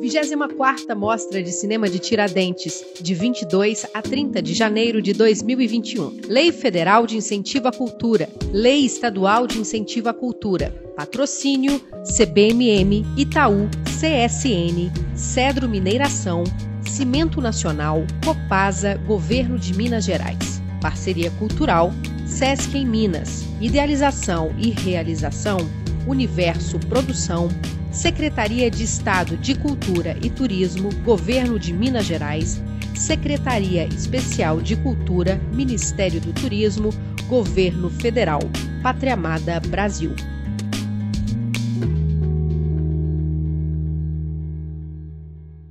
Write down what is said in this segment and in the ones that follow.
24ª Mostra de Cinema de Tiradentes, de 22 a 30 de janeiro de 2021. Lei Federal de Incentivo à Cultura. Lei Estadual de Incentivo à Cultura. Patrocínio CBMM, Itaú, CSN, Cedro Mineiração, Cimento Nacional, Copasa, Governo de Minas Gerais. Parceria Cultural, Sesc em Minas. Idealização e realização, Universo Produção, Secretaria de Estado de Cultura e Turismo, Governo de Minas Gerais, Secretaria Especial de Cultura, Ministério do Turismo, Governo Federal, Pátria Amada Brasil.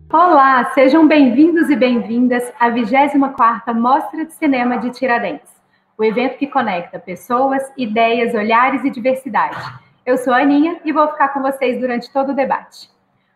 Olá, sejam bem-vindos e bem-vindas à 24ª Mostra de Cinema de Tiradentes, o evento que conecta pessoas, ideias, olhares e diversidade eu sou a Aninha e vou ficar com vocês durante todo o debate.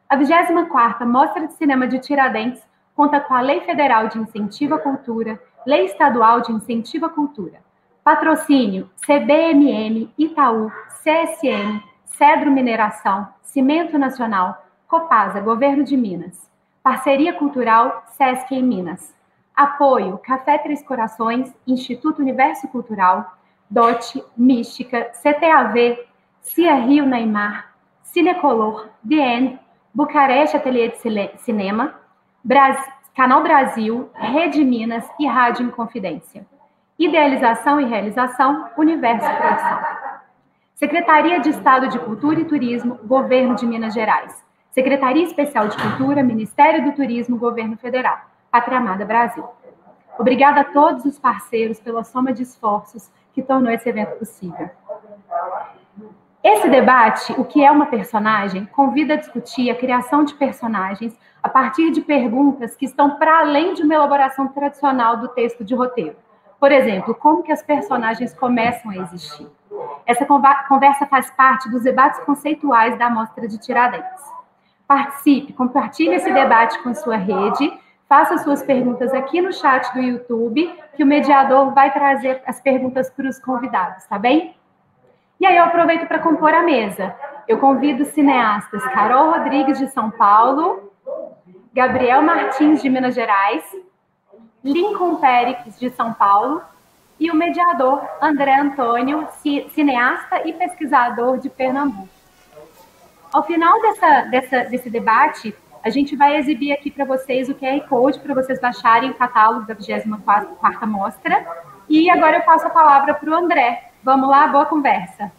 A 24ª Mostra de Cinema de Tiradentes conta com a Lei Federal de Incentivo à Cultura, Lei Estadual de Incentivo à Cultura, patrocínio CBMM, Itaú, CSN, Cedro Mineração, Cimento Nacional, Copasa, Governo de Minas, Parceria Cultural Sesc em Minas, apoio Café Três Corações, Instituto Universo Cultural, DOT, Mística, CTAV, Cia Rio Neymar, Cinecolor, End, Bucareste Ateliê de Cinema, Bras... Canal Brasil, Rede Minas e Rádio Inconfidência. Idealização e realização, Universo Produção. Secretaria de Estado de Cultura e Turismo, Governo de Minas Gerais. Secretaria Especial de Cultura, Ministério do Turismo, Governo Federal. Pátria Amada Brasil. Obrigada a todos os parceiros pela soma de esforços que tornou esse evento possível. Esse debate, o que é uma personagem, convida a discutir a criação de personagens a partir de perguntas que estão para além de uma elaboração tradicional do texto de roteiro. Por exemplo, como que as personagens começam a existir? Essa conversa faz parte dos debates conceituais da Mostra de Tiradentes. Participe, compartilhe esse debate com sua rede, faça suas perguntas aqui no chat do YouTube, que o mediador vai trazer as perguntas para os convidados, tá bem? E aí eu aproveito para compor a mesa. Eu convido cineastas Carol Rodrigues, de São Paulo, Gabriel Martins, de Minas Gerais, Lincoln Pérez, de São Paulo, e o mediador André Antônio, cineasta e pesquisador de Pernambuco. Ao final dessa, dessa, desse debate, a gente vai exibir aqui para vocês o QR Code para vocês baixarem o catálogo da 24ª Mostra. E agora eu passo a palavra para o André, Vamos lá, boa conversa.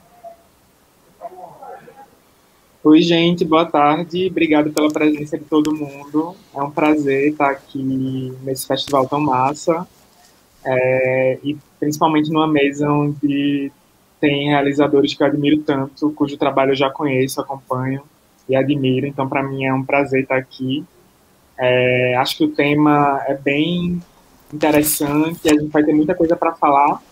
Oi, gente, boa tarde. Obrigado pela presença de todo mundo. É um prazer estar aqui nesse festival tão massa. É, e principalmente numa mesa onde tem realizadores que eu admiro tanto, cujo trabalho eu já conheço, acompanho e admiro. Então, para mim é um prazer estar aqui. É, acho que o tema é bem interessante, a gente vai ter muita coisa para falar.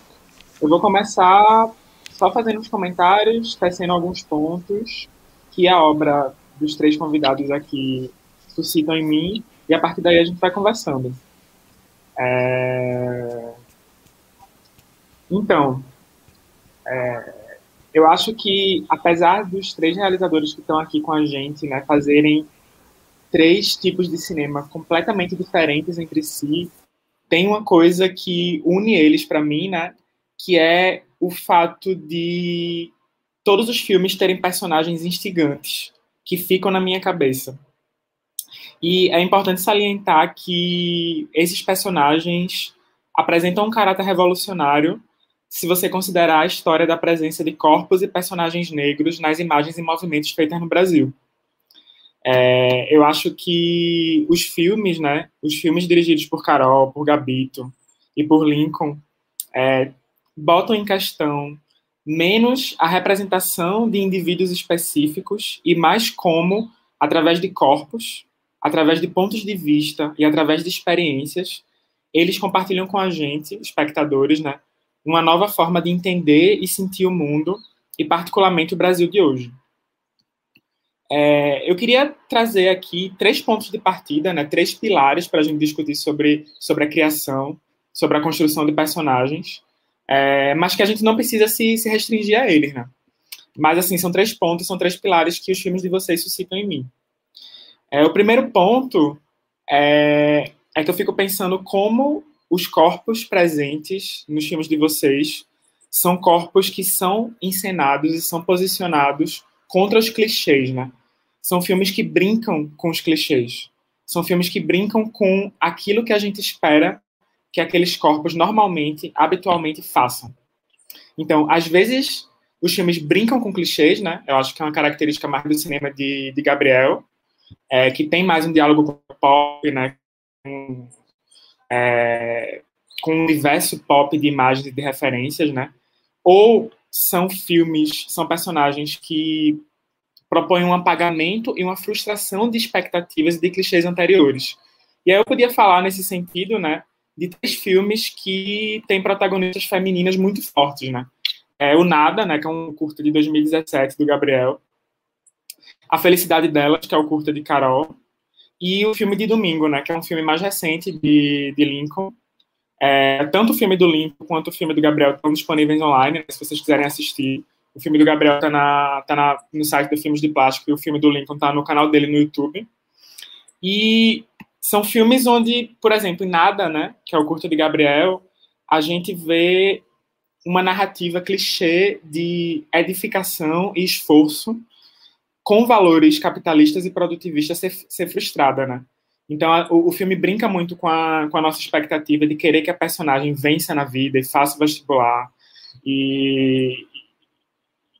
Eu vou começar só fazendo os comentários, tecendo alguns pontos que a obra dos três convidados aqui suscitam em mim, e a partir daí a gente vai conversando. É... Então, é... eu acho que, apesar dos três realizadores que estão aqui com a gente né, fazerem três tipos de cinema completamente diferentes entre si, tem uma coisa que une eles para mim, né? Que é o fato de todos os filmes terem personagens instigantes que ficam na minha cabeça. E é importante salientar que esses personagens apresentam um caráter revolucionário se você considerar a história da presença de corpos e personagens negros nas imagens e movimentos feitas no Brasil. É, eu acho que os filmes, né, os filmes dirigidos por Carol, por Gabito e por Lincoln, é, botam em questão menos a representação de indivíduos específicos e mais como, através de corpos, através de pontos de vista e através de experiências, eles compartilham com a gente, espectadores, né, uma nova forma de entender e sentir o mundo e particularmente o Brasil de hoje. É, eu queria trazer aqui três pontos de partida, né, três pilares para a gente discutir sobre, sobre a criação, sobre a construção de personagens, é, mas que a gente não precisa se, se restringir a eles, né? Mas, assim, são três pontos, são três pilares que os filmes de vocês suscitam em mim. É, o primeiro ponto é, é que eu fico pensando como os corpos presentes nos filmes de vocês são corpos que são encenados e são posicionados contra os clichês, né? São filmes que brincam com os clichês. São filmes que brincam com aquilo que a gente espera que aqueles corpos normalmente, habitualmente façam. Então, às vezes, os filmes brincam com clichês, né? Eu acho que é uma característica mais do cinema de, de Gabriel, é, que tem mais um diálogo pop, né? Com, é, com um universo pop de imagens e de referências, né? Ou são filmes, são personagens que propõem um apagamento e uma frustração de expectativas e de clichês anteriores. E aí eu podia falar nesse sentido, né, de três filmes que têm protagonistas femininas muito fortes, né? É o Nada, né, que é um curta de 2017 do Gabriel. A Felicidade Delas, que é o curta de Carol. E o filme de Domingo, né, que é um filme mais recente de, de Lincoln. É, tanto o filme do Lincoln quanto o filme do Gabriel estão disponíveis online, né, se vocês quiserem assistir. O filme do Gabriel está na, tá na, no site do Filmes de Plástico e o filme do Lincoln está no canal dele no YouTube. E são filmes onde, por exemplo, em Nada, né, que é o curto de Gabriel, a gente vê uma narrativa clichê de edificação e esforço com valores capitalistas e produtivistas ser, ser frustrada, né? Então, a, o, o, filme brinca muito com a, com a nossa expectativa de querer que a personagem vença na vida e faça o vestibular e,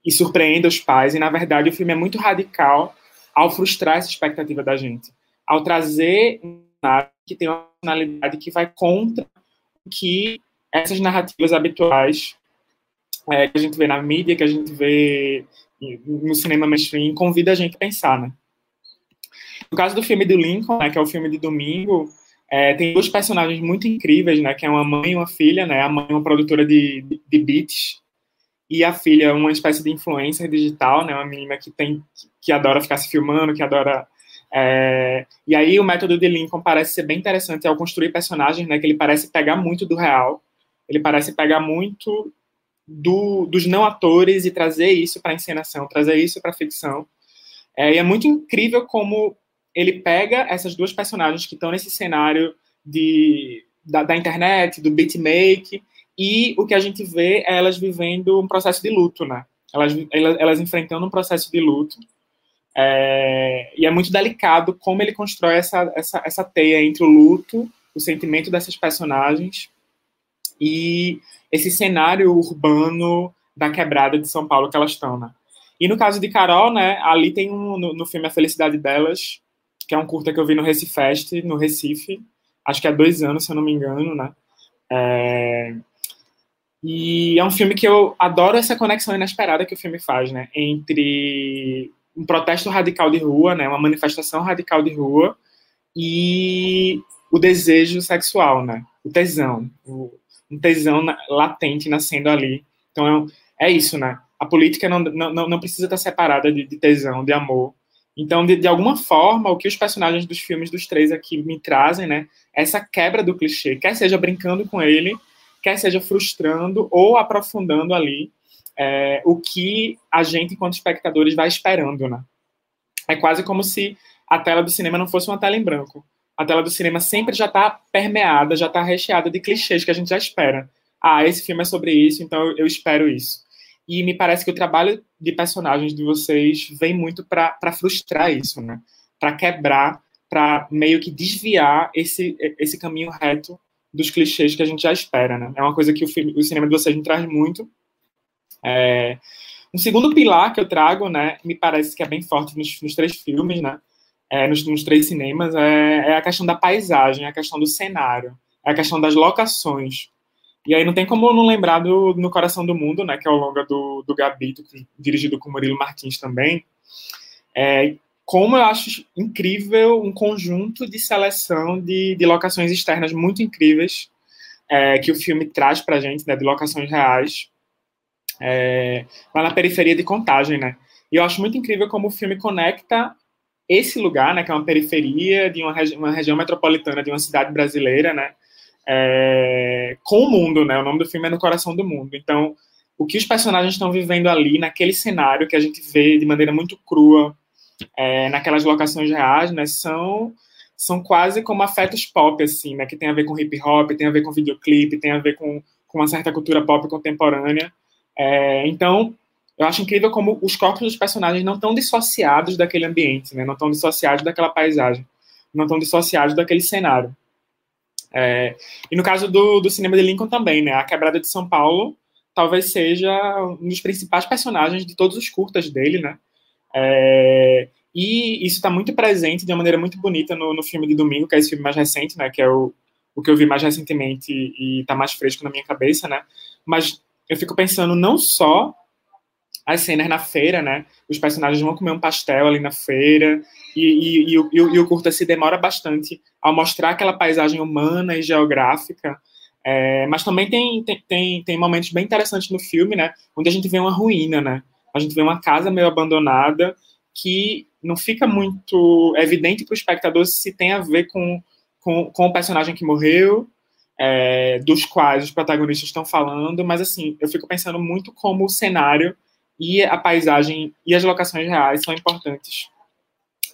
e surpreenda os pais. E, na verdade, o filme é muito radical ao frustrar essa expectativa da gente ao trazer uma que tem uma personalidade que vai contra o que essas narrativas habituais é, que a gente vê na mídia, que a gente vê no cinema mainstream, convida a gente a pensar, né? No caso do filme do Lincoln, né, que é o filme de domingo, é, tem dois personagens muito incríveis, né, que é uma mãe e uma filha, né, a mãe é uma produtora de, de, beats, e a filha é uma espécie de influencer digital, né, uma menina que tem que adora ficar se filmando, que adora é, e aí o método de Lincoln parece ser bem interessante ao construir personagens, né? Que ele parece pegar muito do real, ele parece pegar muito do, dos não atores e trazer isso para encenação, trazer isso para ficção. É, e é muito incrível como ele pega essas duas personagens que estão nesse cenário de, da, da, internet, do beatmake, e o que a gente vê é elas vivendo um processo de luto, né? Elas, elas, elas enfrentando um processo de luto. É, e é muito delicado como ele constrói essa, essa, essa teia entre o luto, o sentimento dessas personagens e esse cenário urbano da quebrada de São Paulo que elas estão, né? E no caso de Carol, né, ali tem um, no, no, filme A Felicidade Delas, que é um curta que eu vi no Recifest, no Recife, acho que há dois anos, se eu não me engano, né? É, e é um filme que eu adoro essa conexão inesperada que o filme faz, né? Entre um protesto radical de rua, né, uma manifestação radical de rua e o desejo sexual, né, o tesão, o, um tesão latente nascendo ali. Então é, é isso, né? A política não, não, não precisa estar separada de, de tesão, de amor. Então, de, de, alguma forma, o que os personagens dos filmes dos três aqui me trazem, né? Essa quebra do clichê, quer seja brincando com ele, quer seja frustrando ou aprofundando ali é, o que a gente, enquanto espectadores, vai esperando, né? É quase como se a tela do cinema não fosse uma tela em branco. A tela do cinema sempre já está permeada, já está recheada de clichês que a gente já espera. Ah, esse filme é sobre isso, então eu espero isso. E me parece que o trabalho de personagens de vocês vem muito para frustrar isso, né? Para quebrar, para meio que desviar esse, esse caminho reto dos clichês que a gente já espera, né? É uma coisa que o, filme, o cinema de vocês me traz muito é, um segundo pilar que eu trago, né, me parece que é bem forte nos, nos três filmes, né, é, nos, nos, três cinemas, é, é, a questão da paisagem, a questão do cenário, é a questão das locações. E aí não tem como não lembrar do No Coração do Mundo, né, que é o longa do, do Gabito, dirigido com Murilo Martins também. É, como eu acho incrível um conjunto de seleção de, de locações externas muito incríveis é, que o filme traz para gente, né, de locações reais é, lá na periferia de Contagem, né? E eu acho muito incrível como o filme conecta esse lugar, né, que é uma periferia de uma, regi uma região metropolitana de uma cidade brasileira, né, é, com o mundo, né? O nome do filme é No Coração do Mundo. Então, o que os personagens estão vivendo ali, naquele cenário que a gente vê de maneira muito crua, é, naquelas locações reais, né, são são quase como afetos pop, assim, né, que tem a ver com hip hop, tem a ver com videoclipe, tem a ver com, com uma certa cultura pop contemporânea. É, então, eu acho incrível como os corpos dos personagens não estão dissociados daquele ambiente, né, não estão dissociados daquela paisagem, não estão dissociados daquele cenário. É, e no caso do, do cinema de Lincoln também, né, a quebrada de São Paulo talvez seja um dos principais personagens de todos os curtas dele, né, é, e isso está muito presente de uma maneira muito bonita no, no filme de domingo, que é esse filme mais recente, né? Que é o, o que eu vi mais recentemente e está mais fresco na minha cabeça, né? Mas eu fico pensando não só as cenas na feira, né? Os personagens vão comer um pastel ali na feira e, e, e, o, e o curta se demora bastante ao mostrar aquela paisagem humana e geográfica. É, mas também tem, tem, tem, momentos bem interessantes no filme, né? Onde a gente vê uma ruína, né? A gente vê uma casa meio abandonada que não fica muito evidente para o espectador se tem a ver com, com, com o personagem que morreu, é, dos quais os protagonistas estão falando, mas assim, eu fico pensando muito como o cenário e a paisagem e as locações reais são importantes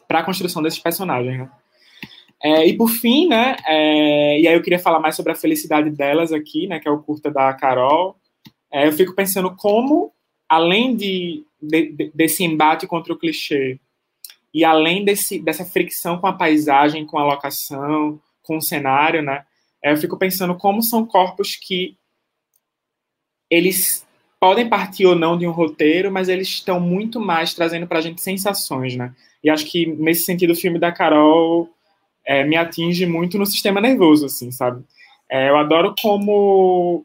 para a construção desses personagens. Né? É, e por fim, né, é, e aí eu queria falar mais sobre a felicidade delas aqui, né, que é o curta da Carol. É, eu fico pensando como, além de de, desse embate contra o clichê e além desse, dessa fricção com a paisagem, com a locação, com o cenário, né? Eu fico pensando como são corpos que eles podem partir ou não de um roteiro, mas eles estão muito mais trazendo para a gente sensações, né? E acho que nesse sentido o filme da Carol é, me atinge muito no sistema nervoso, assim, sabe? É, eu adoro como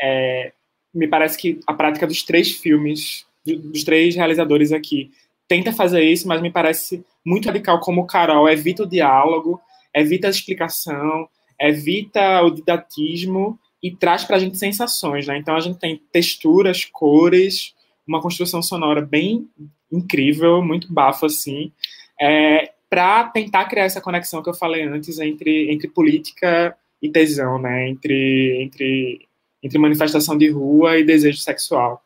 é, me parece que a prática dos três filmes dos três realizadores aqui tenta fazer isso, mas me parece muito radical como Carol evita o diálogo, evita a explicação, evita o didatismo e traz para a gente sensações, né? Então a gente tem texturas, cores, uma construção sonora bem incrível, muito bafo assim, é, para tentar criar essa conexão que eu falei antes entre, entre política e tesão, né? Entre, entre, entre manifestação de rua e desejo sexual.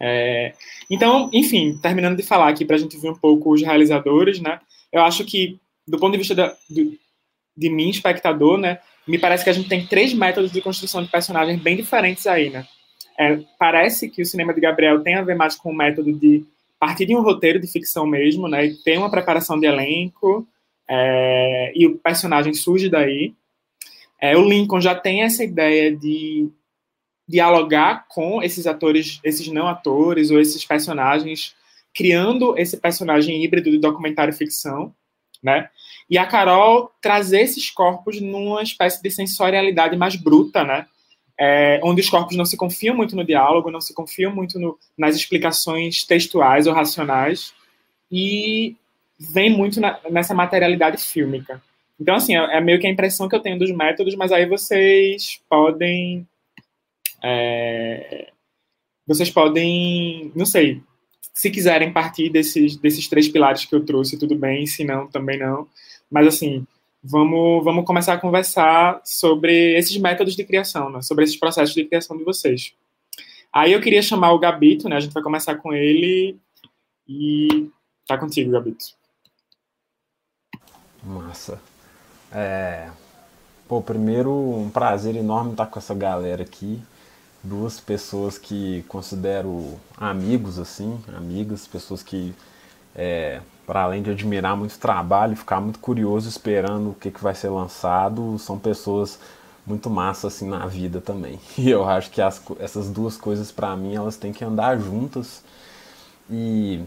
É, então, enfim, terminando de falar aqui para a gente ver um pouco os realizadores, né? Eu acho que, do ponto de vista da, do, de mim, espectador, né? Me parece que a gente tem três métodos de construção de personagens bem diferentes aí, né? É, parece que o cinema de Gabriel tem a ver mais com o método de partir de um roteiro de ficção mesmo, né? E tem uma preparação de elenco é, e o personagem surge daí. É, o Lincoln já tem essa ideia de dialogar com esses atores, esses não atores ou esses personagens, criando esse personagem híbrido de documentário ficção, né? E a Carol trazer esses corpos numa espécie de sensorialidade mais bruta, né? É, onde os corpos não se confiam muito no diálogo, não se confiam muito no, nas explicações textuais ou racionais, e vem muito na, nessa materialidade fílmica. Então, assim, é, é meio que a impressão que eu tenho dos métodos, mas aí vocês podem é, vocês podem, não sei, se quiserem partir desses, desses três pilares que eu trouxe, tudo bem, se não, também não. Mas, assim, vamos, vamos começar a conversar sobre esses métodos de criação, né? sobre esses processos de criação de vocês. Aí eu queria chamar o Gabito, né? A gente vai começar com ele e tá contigo, Gabito. Massa. É... Pô, primeiro, um prazer enorme estar com essa galera aqui duas pessoas que considero amigos, assim, amigas, pessoas que, é, para além de admirar muito o trabalho, ficar muito curioso esperando o que, que vai ser lançado, são pessoas muito massa assim na vida também. E eu acho que as, essas duas coisas para mim elas têm que andar juntas. E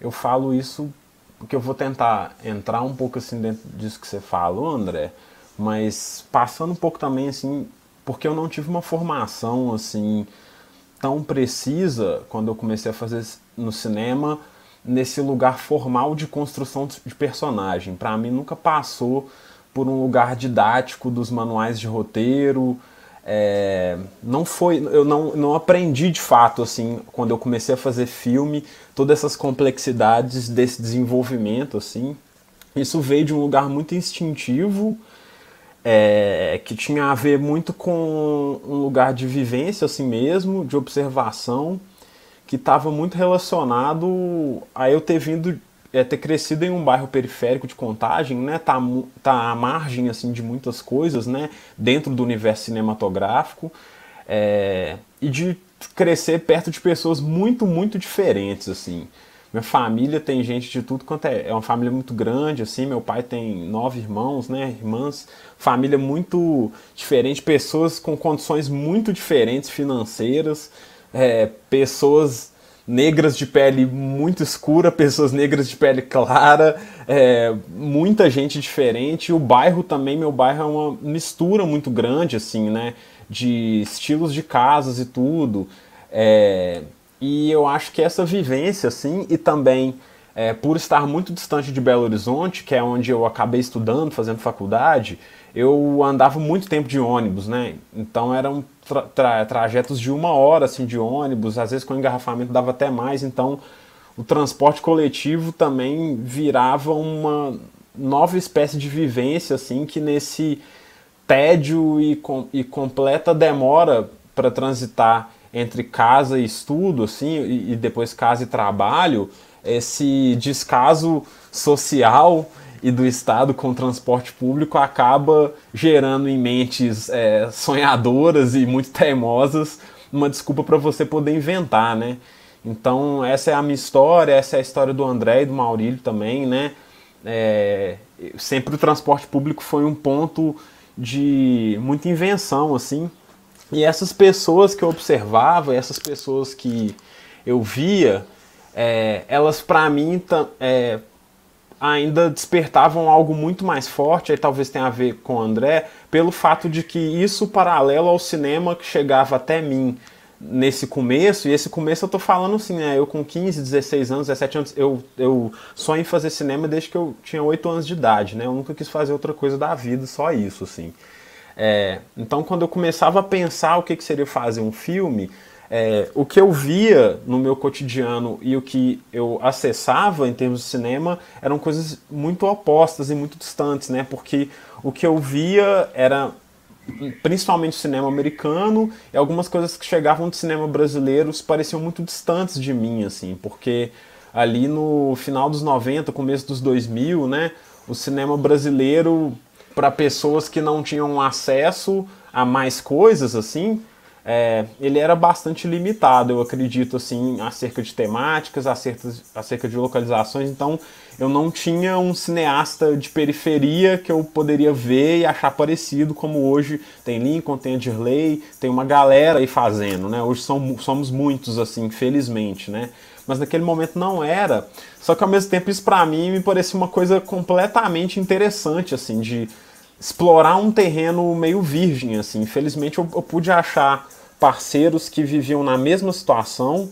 eu falo isso porque eu vou tentar entrar um pouco assim dentro disso que você falou, André, mas passando um pouco também assim porque eu não tive uma formação assim tão precisa quando eu comecei a fazer no cinema nesse lugar formal de construção de personagem. Para mim nunca passou por um lugar didático dos manuais de roteiro. É, não foi, eu não, não aprendi de fato assim quando eu comecei a fazer filme todas essas complexidades desse desenvolvimento assim. Isso veio de um lugar muito instintivo é, que tinha a ver muito com um lugar de vivência assim mesmo, de observação, que estava muito relacionado a eu ter vindo é, ter crescido em um bairro periférico de Contagem, né, tá, tá à margem assim de muitas coisas, né, dentro do universo cinematográfico, é, e de crescer perto de pessoas muito, muito diferentes, assim. Minha família tem gente de tudo quanto é. É uma família muito grande, assim. Meu pai tem nove irmãos, né? Irmãs. Família muito diferente, pessoas com condições muito diferentes financeiras, é, pessoas negras de pele muito escura, pessoas negras de pele clara, é, muita gente diferente. O bairro também, meu bairro é uma mistura muito grande, assim, né? De estilos de casas e tudo. É, e eu acho que essa vivência, assim, e também é, por estar muito distante de Belo Horizonte, que é onde eu acabei estudando, fazendo faculdade, eu andava muito tempo de ônibus, né? Então eram tra tra trajetos de uma hora assim de ônibus, às vezes com engarrafamento dava até mais, então o transporte coletivo também virava uma nova espécie de vivência assim que nesse tédio e, com, e completa demora para transitar entre casa e estudo assim e, e depois casa e trabalho, esse descaso social e do Estado com o transporte público acaba gerando em mentes é, sonhadoras e muito teimosas uma desculpa para você poder inventar, né? Então essa é a minha história, essa é a história do André e do Maurílio também, né? É, sempre o transporte público foi um ponto de muita invenção, assim. E essas pessoas que eu observava, essas pessoas que eu via, é, elas para mim é, ainda despertavam algo muito mais forte, aí talvez tenha a ver com o André, pelo fato de que isso paralelo ao cinema que chegava até mim nesse começo, e esse começo eu tô falando assim, né, eu com 15, 16 anos, 17 anos, eu, eu sonho em fazer cinema desde que eu tinha 8 anos de idade, né, eu nunca quis fazer outra coisa da vida, só isso, assim. É, então quando eu começava a pensar o que, que seria fazer um filme, é, o que eu via no meu cotidiano e o que eu acessava em termos de cinema eram coisas muito opostas e muito distantes, né? Porque o que eu via era principalmente o cinema americano e algumas coisas que chegavam do cinema brasileiro pareciam muito distantes de mim, assim, porque ali no final dos 90, começo dos 2000, né, o cinema brasileiro para pessoas que não tinham acesso a mais coisas assim, é, ele era bastante limitado, eu acredito, assim, acerca de temáticas, acerca, acerca de localizações. Então, eu não tinha um cineasta de periferia que eu poderia ver e achar parecido, como hoje tem Lincoln, tem Dirley, tem uma galera aí fazendo, né? Hoje são, somos muitos, assim, felizmente, né? Mas naquele momento não era. Só que ao mesmo tempo isso para mim me parecia uma coisa completamente interessante, assim, de explorar um terreno meio virgem, assim. Infelizmente eu, eu pude achar parceiros que viviam na mesma situação,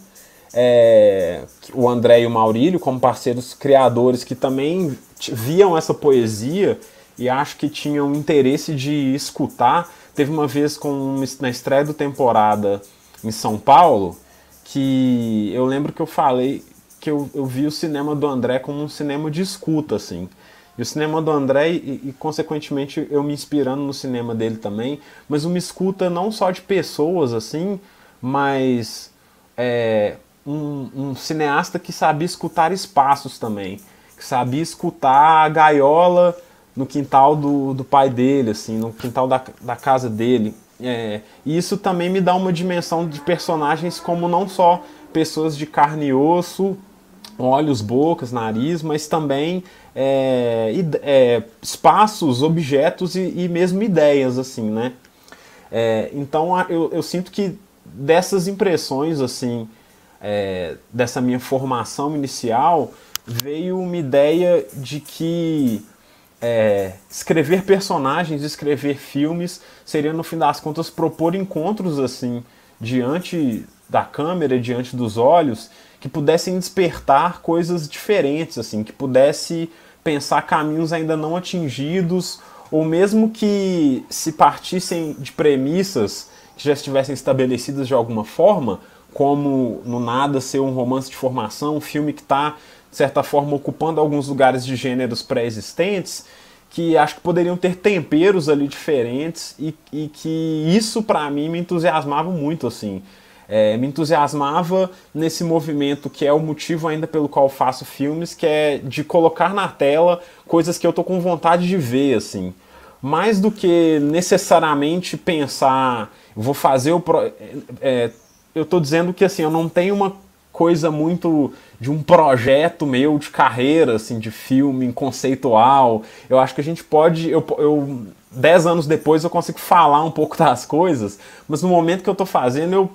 é, o André e o Maurílio, como parceiros criadores que também viam essa poesia e acho que tinham interesse de escutar. Teve uma vez com, na estreia do temporada em São Paulo que eu lembro que eu falei que eu, eu vi o cinema do André como um cinema de escuta, assim. E o cinema do André, e, e, consequentemente eu me inspirando no cinema dele também, mas uma escuta não só de pessoas assim, mas é, um, um, cineasta que sabia escutar espaços também, que sabia escutar a gaiola no quintal do, do pai dele, assim, no quintal da, da casa dele. É, e isso também me dá uma dimensão de personagens como não só pessoas de carne e osso, olhos, bocas, nariz, mas também é, é, espaços, objetos e, e, mesmo ideias, assim, né? É, então eu, eu, sinto que dessas impressões, assim, é, dessa minha formação inicial, veio uma ideia de que é, escrever personagens, escrever filmes, seria no fim das contas propor encontros assim diante da câmera, diante dos olhos, que pudessem despertar coisas diferentes, assim, que pudesse pensar caminhos ainda não atingidos, ou mesmo que se partissem de premissas que já estivessem estabelecidas de alguma forma, como no Nada ser um romance de formação, um filme que está, de certa forma, ocupando alguns lugares de gêneros pré-existentes, que acho que poderiam ter temperos ali diferentes e, e que isso, para mim, me entusiasmava muito, assim. É, me entusiasmava nesse movimento que é o motivo ainda pelo qual faço filmes, que é de colocar na tela coisas que eu tô com vontade de ver, assim. Mais do que necessariamente pensar, vou fazer o. Pro... É, é eu tô dizendo que assim, eu não tenho uma coisa muito de um projeto meu de carreira, assim, de filme conceitual. Eu acho que a gente pode. Eu, eu, dez anos depois eu consigo falar um pouco das coisas, mas no momento que eu estou fazendo, eu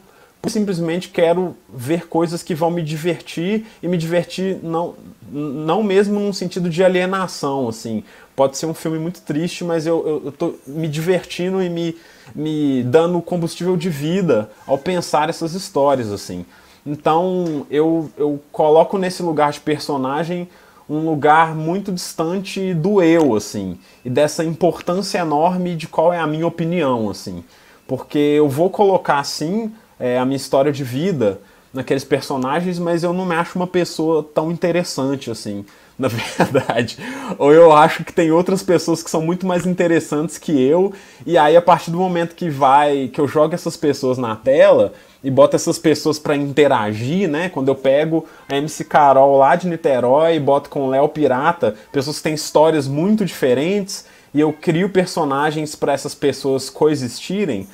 simplesmente quero ver coisas que vão me divertir e me divertir não, não mesmo num sentido de alienação, assim. Pode ser um filme muito triste, mas eu, eu, eu tô me divertindo e me, me dando combustível de vida ao pensar essas histórias, assim. Então eu, eu coloco nesse lugar de personagem um lugar muito distante do eu, assim, e dessa importância enorme de qual é a minha opinião, assim. Porque eu vou colocar, assim, é, a minha história de vida naqueles personagens, mas eu não me acho uma pessoa tão interessante, assim, na verdade. Ou eu acho que tem outras pessoas que são muito mais interessantes que eu, e aí a partir do momento que vai, que eu jogo essas pessoas na tela, e bota essas pessoas para interagir, né? Quando eu pego a MC Carol lá de Niterói e boto com o Léo Pirata, pessoas que têm histórias muito diferentes, e eu crio personagens para essas pessoas coexistirem,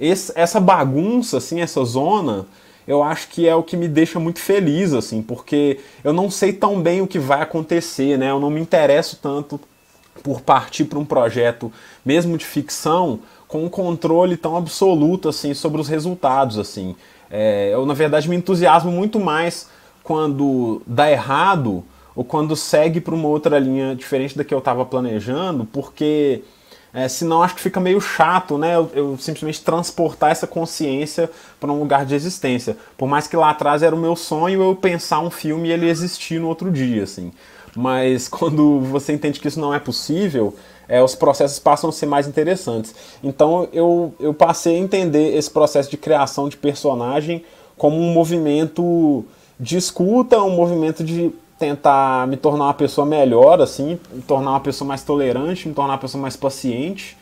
esse, essa bagunça, assim, essa zona, eu acho que é o que me deixa muito feliz, assim, porque eu não sei tão bem o que vai acontecer, né? Eu não me interesso tanto por partir para um projeto, mesmo de ficção, com um controle tão absoluto assim sobre os resultados assim. É, eu na verdade me entusiasmo muito mais quando dá errado ou quando segue para uma outra linha diferente da que eu estava planejando, porque é, senão acho que fica meio chato, né? Eu, eu simplesmente transportar essa consciência para um lugar de existência. Por mais que lá atrás era o meu sonho eu pensar um filme e ele existir no outro dia, assim. Mas quando você entende que isso não é possível, é, os processos passam a ser mais interessantes. Então eu, eu passei a entender esse processo de criação de personagem como um movimento de escuta, um movimento de tentar me tornar uma pessoa melhor, assim, me tornar uma pessoa mais tolerante, me tornar uma pessoa mais paciente,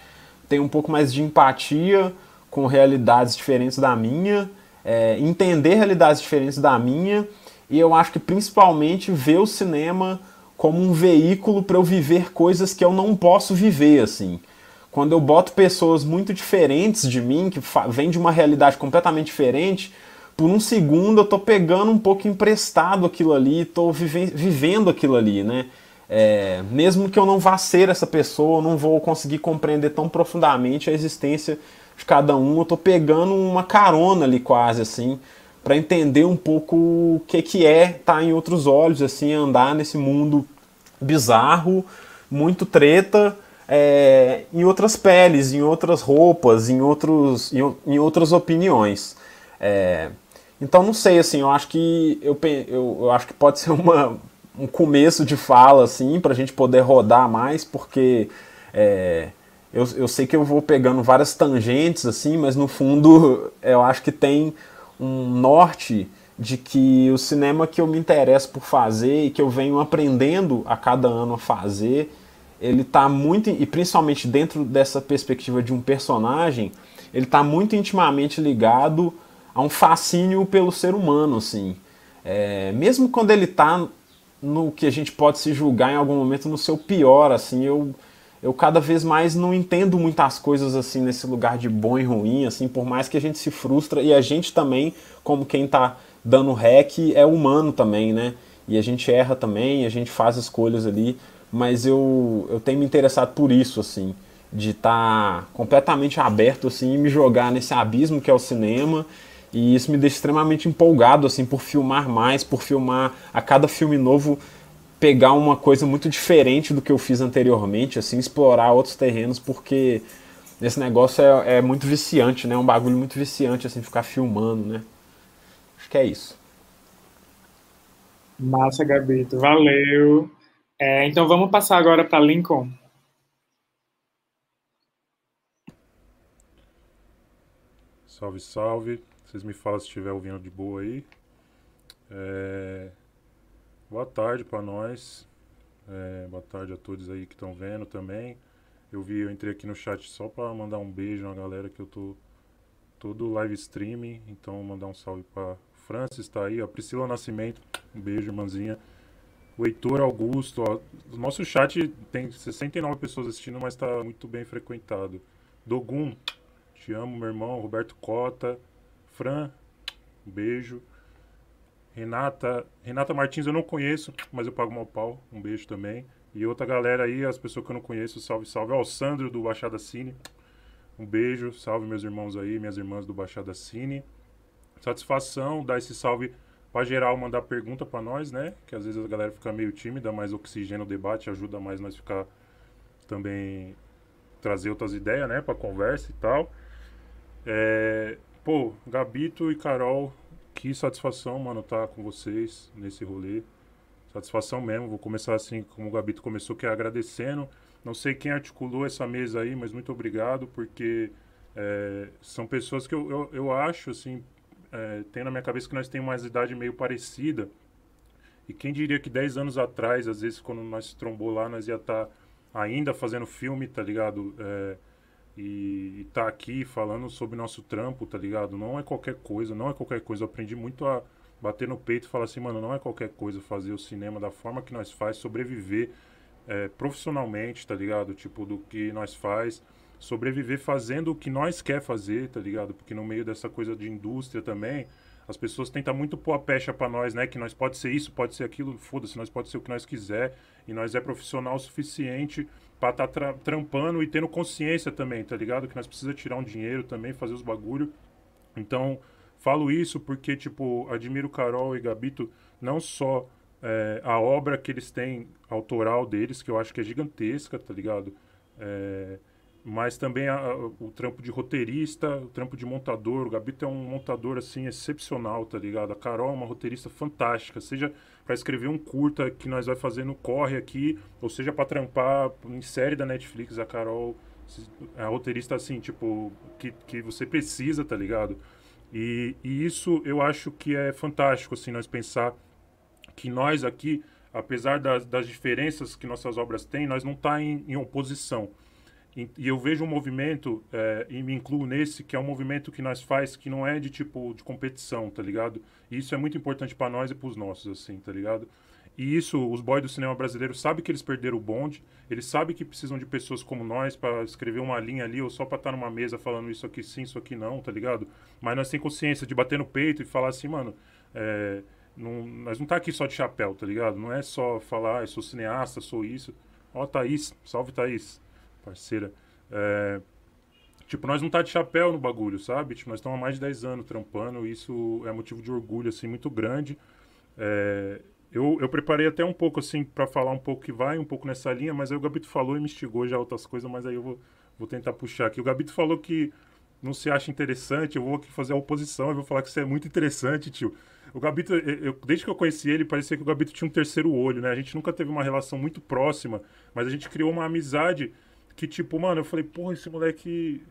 ter um pouco mais de empatia com realidades diferentes da minha, é, entender realidades diferentes da minha, e eu acho que principalmente ver o cinema como um veículo para eu viver coisas que eu não posso viver, assim. Quando eu boto pessoas muito diferentes de mim, que vêm de uma realidade completamente diferente, por um segundo eu tô pegando um pouco emprestado aquilo ali, tô vive vivendo aquilo ali, né? É, mesmo que eu não vá ser essa pessoa, eu não vou conseguir compreender tão profundamente a existência de cada um, eu tô pegando uma carona ali quase assim, para entender um pouco o que, que é estar tá em outros olhos, assim, andar nesse mundo bizarro, muito treta, é, em outras peles, em outras roupas, em, outros, em, em outras opiniões. É, então não sei, assim, eu acho que eu, eu, eu acho que pode ser uma, um começo de fala, assim, para a gente poder rodar mais, porque é, eu, eu sei que eu vou pegando várias tangentes, assim, mas no fundo eu acho que tem um norte de que o cinema que eu me interesso por fazer e que eu venho aprendendo a cada ano a fazer, ele está muito, e principalmente dentro dessa perspectiva de um personagem, ele está muito intimamente ligado a um fascínio pelo ser humano, assim. É, mesmo quando ele está no que a gente pode se julgar em algum momento no seu pior, assim, eu eu cada vez mais não entendo muitas coisas assim nesse lugar de bom e ruim, assim, por mais que a gente se frustra e a gente também, como quem está dando rec, é humano também, né? E a gente erra também, a gente faz escolhas ali, mas eu, eu tenho me interessado por isso, assim, de estar tá completamente aberto, assim, e me jogar nesse abismo que é o cinema, e isso me deixa extremamente empolgado, assim, por filmar mais, por filmar a cada filme novo pegar uma coisa muito diferente do que eu fiz anteriormente, assim, explorar outros terrenos, porque esse negócio é, é muito viciante, né? É um bagulho muito viciante, assim, ficar filmando, né? Acho que é isso. Massa, Gabito. Valeu. É, então vamos passar agora para Lincoln. Salve, salve. Vocês me falam se estiver ouvindo de boa aí. É... Boa tarde para nós. É, boa tarde a todos aí que estão vendo também. Eu vi, eu entrei aqui no chat só para mandar um beijo na galera que eu tô, todo live streaming. Então, mandar um salve para Francis, tá aí. A Priscila Nascimento, um beijo, irmãzinha. O Heitor Augusto, ó, o nosso chat tem 69 pessoas assistindo, mas está muito bem frequentado. Dogum, te amo, meu irmão. Roberto Cota, Fran, um beijo. Renata, Renata Martins eu não conheço, mas eu pago mal pau. Um beijo também. E outra galera aí, as pessoas que eu não conheço, salve, salve. Ó, o Sandro do Baixada Cine. Um beijo, salve meus irmãos aí, minhas irmãs do Baixada Cine. Satisfação, dar esse salve para geral, mandar pergunta para nós, né? Que às vezes a galera fica meio tímida, mas oxigênio o debate, ajuda mais nós ficar também trazer outras ideias, né, para conversa e tal. É, pô, Gabito e Carol, que satisfação, mano, tá com vocês nesse rolê. Satisfação mesmo. Vou começar assim, como o Gabito começou, que é agradecendo. Não sei quem articulou essa mesa aí, mas muito obrigado, porque é, são pessoas que eu, eu, eu acho, assim, é, tem na minha cabeça que nós temos uma idade meio parecida. E quem diria que 10 anos atrás, às vezes, quando nós trombou lá, nós ia estar tá ainda fazendo filme, tá ligado? É, e, e tá aqui falando sobre nosso trampo, tá ligado? Não é qualquer coisa, não é qualquer coisa. Eu aprendi muito a bater no peito e falar assim, mano, não é qualquer coisa fazer o cinema da forma que nós faz, sobreviver é, profissionalmente, tá ligado? Tipo, do que nós faz, sobreviver fazendo o que nós quer fazer, tá ligado? Porque no meio dessa coisa de indústria também, as pessoas tentam muito pôr a pecha para nós, né? Que nós pode ser isso, pode ser aquilo, foda-se, nós pode ser o que nós quiser e nós é profissional o suficiente para estar tá tra trampando e tendo consciência também, tá ligado? Que nós precisa tirar um dinheiro também, fazer os bagulho. Então, falo isso porque, tipo, admiro Carol e Gabito não só é, a obra que eles têm autoral deles, que eu acho que é gigantesca, tá ligado? É, mas também a, a, o trampo de roteirista, o trampo de montador. O Gabito é um montador assim excepcional, tá ligado? A Carol é uma roteirista fantástica, seja para escrever um curta que nós vai fazer no corre aqui, ou seja para trampar em série da Netflix, a Carol é a roteirista assim, tipo, que, que você precisa, tá ligado? E, e isso eu acho que é fantástico, assim, nós pensar que nós aqui, apesar das, das diferenças que nossas obras têm, nós não tá em, em oposição e eu vejo um movimento, é, e me incluo nesse, que é um movimento que nós faz que não é de tipo de competição, tá ligado? E isso é muito importante para nós e para os nossos, assim, tá ligado? E isso, os boys do cinema brasileiro sabem que eles perderam o bonde, eles sabem que precisam de pessoas como nós para escrever uma linha ali, ou só para estar tá numa mesa falando isso aqui sim, isso aqui não, tá ligado? Mas nós temos consciência de bater no peito e falar assim, mano, é, não, nós não tá aqui só de chapéu, tá ligado? Não é só falar, ah, eu sou cineasta, sou isso. Ó, Thaís, salve Thaís parceira. É, tipo, nós não tá de chapéu no bagulho, sabe? Tipo, nós estamos há mais de 10 anos trampando e isso é motivo de orgulho, assim, muito grande. É, eu, eu preparei até um pouco, assim, para falar um pouco que vai um pouco nessa linha, mas aí o Gabito falou e me instigou já outras coisas, mas aí eu vou, vou tentar puxar aqui. O Gabito falou que não se acha interessante, eu vou aqui fazer a oposição, eu vou falar que isso é muito interessante, tio. O Gabito, eu, desde que eu conheci ele, parecia que o Gabito tinha um terceiro olho, né? A gente nunca teve uma relação muito próxima, mas a gente criou uma amizade que, tipo, mano, eu falei, porra, esse moleque.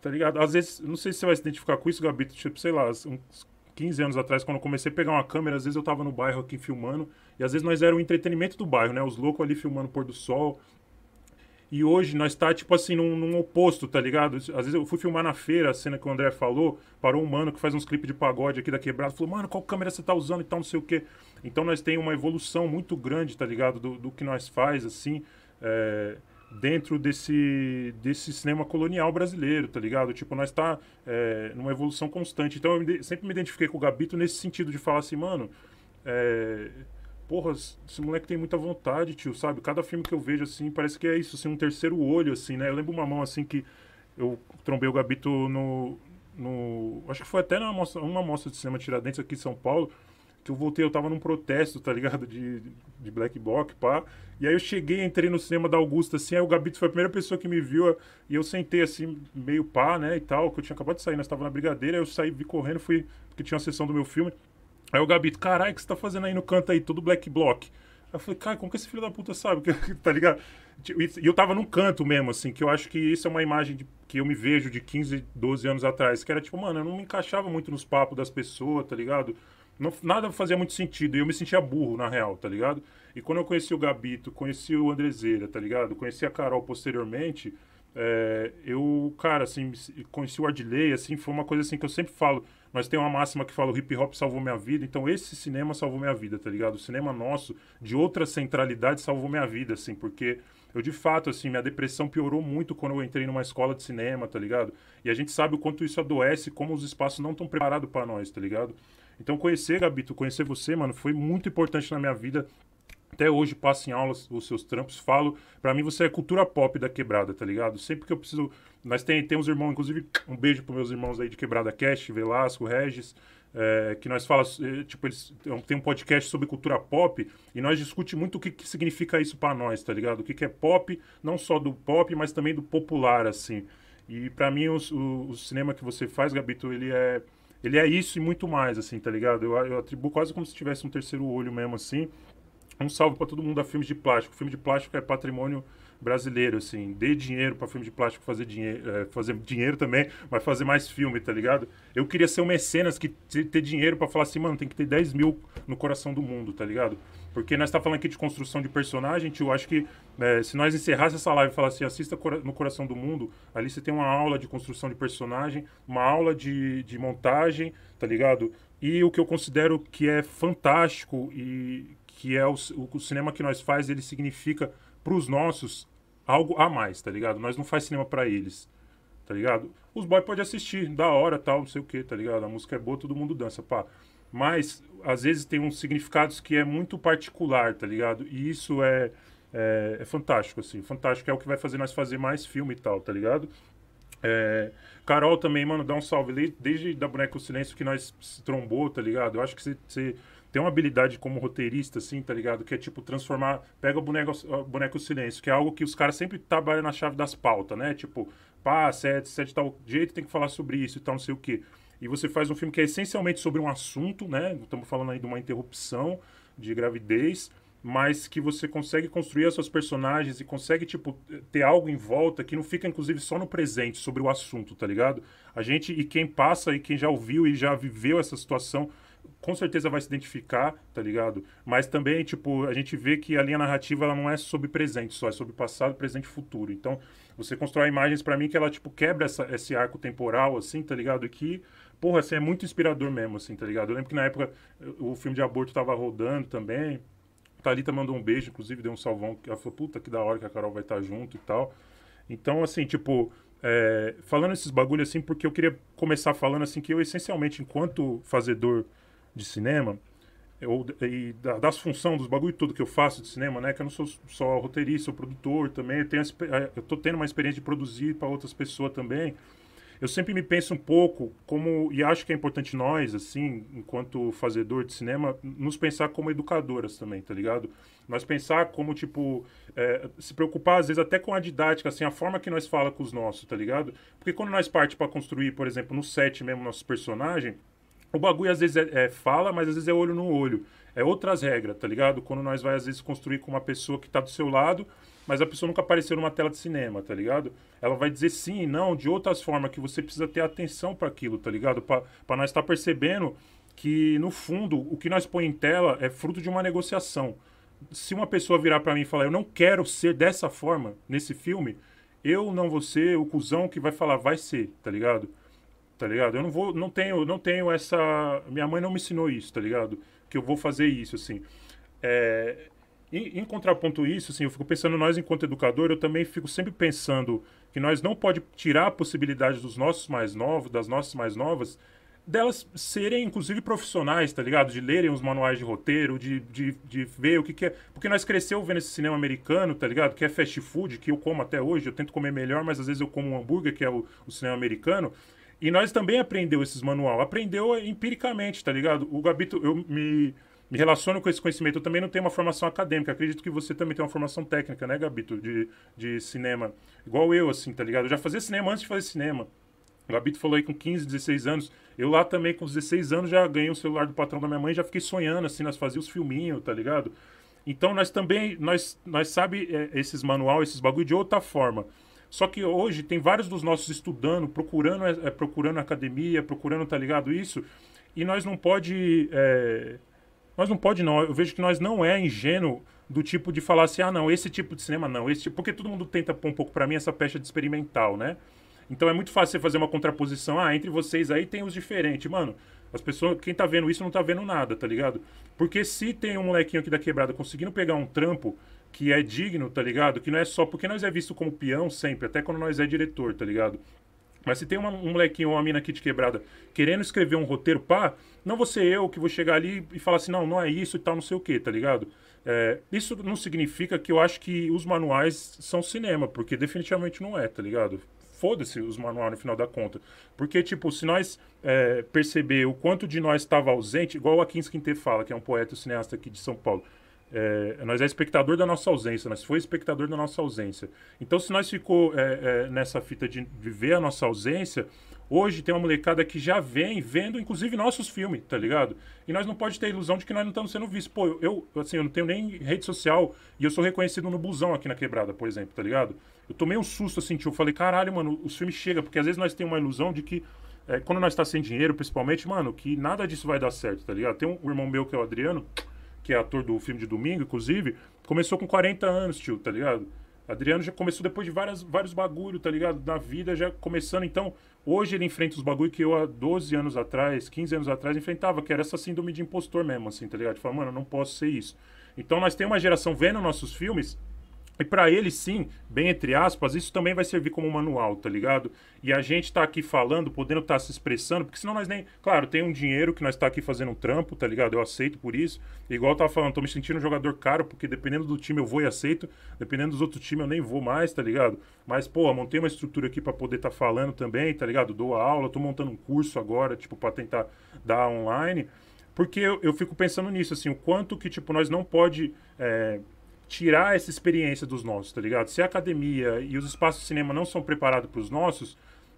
Tá ligado? Às vezes, não sei se você vai se identificar com isso, Gabito. Tipo, sei lá, uns 15 anos atrás, quando eu comecei a pegar uma câmera, às vezes eu tava no bairro aqui filmando. E às vezes nós era o entretenimento do bairro, né? Os loucos ali filmando pôr do sol. E hoje nós tá, tipo assim, num, num, oposto, tá ligado? Às vezes eu fui filmar na feira, a cena que o André falou, parou um mano que faz uns clipes de pagode aqui da quebrada, falou, mano, qual câmera você tá usando e tal, não sei o quê. Então nós tem uma evolução muito grande, tá ligado? Do, do que nós faz, assim. É dentro desse, desse cinema colonial brasileiro, tá ligado? Tipo, nós tá é, numa evolução constante. Então eu sempre me identifiquei com o Gabito nesse sentido de falar assim, mano, é, porra, esse moleque tem muita vontade, tio, sabe? Cada filme que eu vejo, assim, parece que é isso, assim, um terceiro olho, assim, né? Eu lembro uma mão, assim, que eu trombei o Gabito no... no acho que foi até numa uma mostra de cinema Tiradentes aqui em São Paulo, eu voltei, eu tava num protesto, tá ligado? De, de Black Bloc, pá. E aí eu cheguei, entrei no cinema da Augusta, assim, aí o Gabito foi a primeira pessoa que me viu, e eu sentei, assim, meio pá, né, e tal, que eu tinha acabado de sair, nós tava na brigadeira, aí eu saí, vi correndo, fui, porque tinha uma sessão do meu filme. Aí o Gabito, caralho, o que você tá fazendo aí no canto aí, todo Black Bloc? Aí eu falei, cara, como que esse filho da puta sabe? tá ligado? E eu tava num canto mesmo, assim, que eu acho que isso é uma imagem de, que eu me vejo de 15, 12 anos atrás, que era tipo, mano, eu não me encaixava muito nos papos das pessoas, tá ligado? Não, nada fazia muito sentido. E eu me sentia burro, na real, tá ligado? E quando eu conheci o Gabito, conheci o Andrezeira, tá ligado? Conheci a Carol posteriormente, é, eu, cara, assim, conheci o Ardley, assim, foi uma coisa assim que eu sempre falo. Nós temos uma máxima que fala o hip hop salvou minha vida, então esse cinema salvou minha vida, tá ligado? O cinema nosso, de outra centralidade, salvou minha vida, assim, porque eu de fato, assim, minha depressão piorou muito quando eu entrei numa escola de cinema, tá ligado? E a gente sabe o quanto isso adoece, como os espaços não estão preparados para nós, tá ligado? Então conhecer, Gabito, conhecer você, mano, foi muito importante na minha vida até hoje passo em aulas os seus trampos, falo. Para mim você é cultura pop da quebrada, tá ligado? Sempre que eu preciso. Nós tem, temos irmãos, inclusive, um beijo pros meus irmãos aí de Quebrada Cast, Velasco, Regis. É, que nós fala, é, tipo, eles tem um podcast sobre cultura pop e nós discute muito o que, que significa isso para nós, tá ligado? O que, que é pop, não só do pop, mas também do popular, assim. E para mim o, o, cinema que você faz, Gabito, ele é ele é isso e muito mais, assim, tá ligado? Eu, eu atribuo quase como se tivesse um terceiro olho mesmo, assim. Um salve para todo mundo da Filmes de Plástico. Filme de plástico é patrimônio brasileiro, assim. Dê dinheiro para filme de plástico fazer dinheiro, é, fazer dinheiro também, mas fazer mais filme, tá ligado? Eu queria ser um mecenas que ter dinheiro para falar assim, mano, tem que ter 10 mil no coração do mundo, tá ligado? Porque nós tá falando aqui de construção de personagem, tio, acho que é, se nós encerrássemos essa live e falar assim, assista no Coração do Mundo, ali você tem uma aula de construção de personagem, uma aula de, de montagem, tá ligado? E o que eu considero que é fantástico e que é o, o cinema que nós faz, ele significa para os nossos algo a mais, tá ligado? Nós não faz cinema para eles, tá ligado? Os boys podem assistir, da hora, tal, não sei o que, tá ligado? A música é boa, todo mundo dança, pá. Mas, às vezes, tem uns significados que é muito particular, tá ligado? E isso é, é, é fantástico, assim. Fantástico, é o que vai fazer nós fazer mais filme e tal, tá ligado? É, Carol também, mano, dá um salve. Desde da Boneca o Silêncio que nós se trombou, tá ligado? Eu acho que você tem uma habilidade como roteirista, assim, tá ligado? Que é tipo transformar. Pega o boneco, o boneco silêncio, que é algo que os caras sempre trabalham na chave das pautas, né? Tipo, pá, sete, sete tal jeito, tem que falar sobre isso e tal, não sei o quê. E você faz um filme que é essencialmente sobre um assunto, né? Estamos falando aí de uma interrupção de gravidez, mas que você consegue construir as suas personagens e consegue, tipo, ter algo em volta que não fica, inclusive, só no presente, sobre o assunto, tá ligado? A gente, e quem passa e quem já ouviu e já viveu essa situação com certeza vai se identificar, tá ligado? Mas também, tipo, a gente vê que a linha narrativa ela não é sobre presente só, é sobre passado, presente e futuro. Então, você constrói imagens para mim que ela, tipo, quebra essa, esse arco temporal, assim, tá ligado? E que, porra, assim, é muito inspirador mesmo, assim, tá ligado? Eu lembro que na época o filme de aborto tava rodando também. Thalita mandou um beijo, inclusive deu um salvão. Ela falou, puta, que da hora que a Carol vai estar junto e tal. Então, assim, tipo, é, falando esses bagulho assim, porque eu queria começar falando assim que eu, essencialmente, enquanto fazedor de cinema, ou, e das funções, dos bagulho tudo que eu faço de cinema, né? Que eu não sou só roteirista, sou produtor também. Eu, tenho, é, eu tô tendo uma experiência de produzir para outras pessoas também. Eu sempre me penso um pouco como, e acho que é importante nós, assim, enquanto fazedor de cinema, nos pensar como educadoras também, tá ligado? Nós pensar como, tipo, é, se preocupar às vezes até com a didática, assim, a forma que nós fala com os nossos, tá ligado? Porque quando nós parte para construir, por exemplo, no set mesmo, nossos personagens, o bagulho às vezes é, é, fala, mas às vezes é olho no olho. É outras regras, tá ligado? Quando nós vai às vezes construir com uma pessoa que tá do seu lado, mas a pessoa nunca apareceu numa tela de cinema, tá ligado? Ela vai dizer sim e não de outras formas que você precisa ter atenção para aquilo, tá ligado? Para nós estar tá percebendo que no fundo o que nós põe em tela é fruto de uma negociação. Se uma pessoa virar para mim e falar, eu não quero ser dessa forma nesse filme, eu não vou ser o cuzão que vai falar, vai ser, tá ligado? tá ligado? Eu não vou, não tenho, não tenho essa, minha mãe não me ensinou isso, tá ligado? Que eu vou fazer isso, assim. É, em, contraponto isso, assim, eu fico pensando nós enquanto educador, eu também fico sempre pensando que nós não pode tirar a possibilidade dos nossos mais novos, das nossas mais novas, delas serem, inclusive, profissionais, tá ligado? De lerem os manuais de roteiro, de, de, de ver o que, que é. Porque nós cresceu vendo esse cinema americano, tá ligado? Que é fast food, que eu como até hoje, eu tento comer melhor, mas às vezes eu como um hambúrguer, que é o, o cinema americano. E nós também aprendeu esses manual, aprendeu empiricamente, tá ligado? O Gabito, eu me, me relaciono com esse conhecimento, eu também não tenho uma formação acadêmica, acredito que você também tem uma formação técnica, né, Gabito, de, de cinema, igual eu, assim, tá ligado? Eu já fazia cinema antes de fazer cinema. O Gabito falou aí com 15, 16 anos. Eu lá também, com 16 anos, já ganhei o celular do patrão da minha mãe, já fiquei sonhando, assim, nós fazíamos filminhos, tá ligado? Então, nós também, nós, nós sabe é, esses manual, esses bagulho de outra forma. Só que hoje tem vários dos nossos estudando, procurando, é, é, procurando academia, procurando, tá ligado? Isso. E nós não pode. É, nós não pode, não. Eu vejo que nós não é ingênuo do tipo de falar assim, ah, não, esse tipo de cinema não, esse tipo, porque todo mundo tenta pôr um pouco para mim essa pecha de experimental, né? Então é muito fácil você fazer uma contraposição, ah, entre vocês aí tem os diferentes, mano. As pessoas, quem tá vendo isso não tá vendo nada, tá ligado? Porque se tem um molequinho aqui da quebrada conseguindo pegar um trampo que é digno, tá ligado? Que não é só porque nós é visto como peão sempre, até quando nós é diretor, tá ligado? Mas se tem uma, um molequinho ou uma mina aqui de quebrada querendo escrever um roteiro, pá, não vou ser eu que vou chegar ali e falar assim, não, não é isso e tal, não sei o que, tá ligado? É, isso não significa que eu acho que os manuais são cinema, porque definitivamente não é, tá ligado? Foda-se os manuais no final da conta. Porque, tipo, se nós é, perceber o quanto de nós estava ausente, igual o Akins Quinte fala, que é um poeta cineasta aqui de São Paulo, é, nós é espectador da nossa ausência, nós foi espectador da nossa ausência. Então, se nós ficou é, é, nessa fita de viver a nossa ausência, hoje tem uma molecada que já vem vendo, inclusive, nossos filmes, tá ligado? E nós não pode ter ilusão de que nós não estamos sendo vistos. Pô, eu, assim, eu não tenho nem rede social e eu sou reconhecido no busão aqui na quebrada, por exemplo, tá ligado? Eu tomei um susto, assim, tio. Eu falei, caralho, mano, os filmes chegam, porque às vezes nós temos uma ilusão de que é, quando nós está sem dinheiro, principalmente, mano, que nada disso vai dar certo, tá ligado? Tem um irmão meu que é o Adriano que é ator do filme de domingo, inclusive, começou com 40 anos, tio, tá ligado? Adriano já começou depois de várias, vários bagulho, tá ligado? Na vida já começando. Então, hoje ele enfrenta os bagulho que eu há 12 anos atrás, 15 anos atrás, enfrentava, que era essa síndrome de impostor mesmo, assim, tá ligado? De falar, mano, eu não posso ser isso. Então, nós temos uma geração vendo nossos filmes e para ele, sim, bem entre aspas, isso também vai servir como manual, tá ligado? E a gente tá aqui falando, podendo estar tá se expressando, porque senão nós nem. Claro, tem um dinheiro que nós tá aqui fazendo um trampo, tá ligado? Eu aceito por isso. Igual eu tava falando, tô me sentindo um jogador caro, porque dependendo do time eu vou e aceito, dependendo dos outros times eu nem vou mais, tá ligado? Mas, pô, montei uma estrutura aqui para poder estar tá falando também, tá ligado? Dou aula, tô montando um curso agora, tipo, para tentar dar online. Porque eu, eu, fico pensando nisso, assim, o quanto que, tipo, nós não pode. É, tirar essa experiência dos nossos, tá ligado? Se a academia e os espaços de cinema não são preparados para os nossos,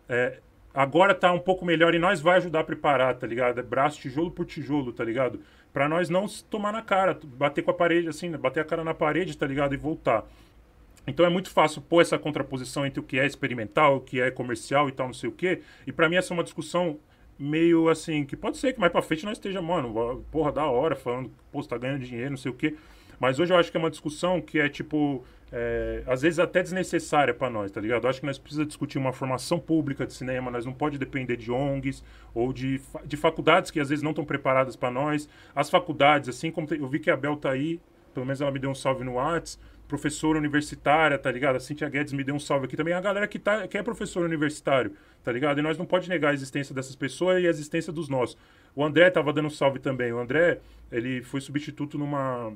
é, agora tá um pouco melhor e nós vai ajudar a preparar, tá ligado? É braço tijolo por tijolo, tá ligado? Para nós não tomar na cara, bater com a parede assim, né? bater a cara na parede, tá ligado? E voltar. Então é muito fácil pôr essa contraposição entre o que é experimental, o que é comercial e tal, não sei o quê. E para mim essa é uma discussão meio assim, que pode ser que mais pra frente nós esteja, mano, porra, da hora, falando, pô, tá ganhando dinheiro, não sei o quê. Mas hoje eu acho que é uma discussão que é tipo. É, às vezes até desnecessária para nós, tá ligado? Eu acho que nós precisamos discutir uma formação pública de cinema, nós não pode depender de ONGs ou de, de faculdades que às vezes não estão preparadas para nós. As faculdades, assim como eu vi que a Bel tá aí, pelo menos ela me deu um salve no Whats, professora universitária, tá ligado? A Cintia Guedes me deu um salve aqui também. A galera que, tá, que é professor universitário, tá ligado? E nós não pode negar a existência dessas pessoas e a existência dos nossos. O André tava dando um salve também. O André, ele foi substituto numa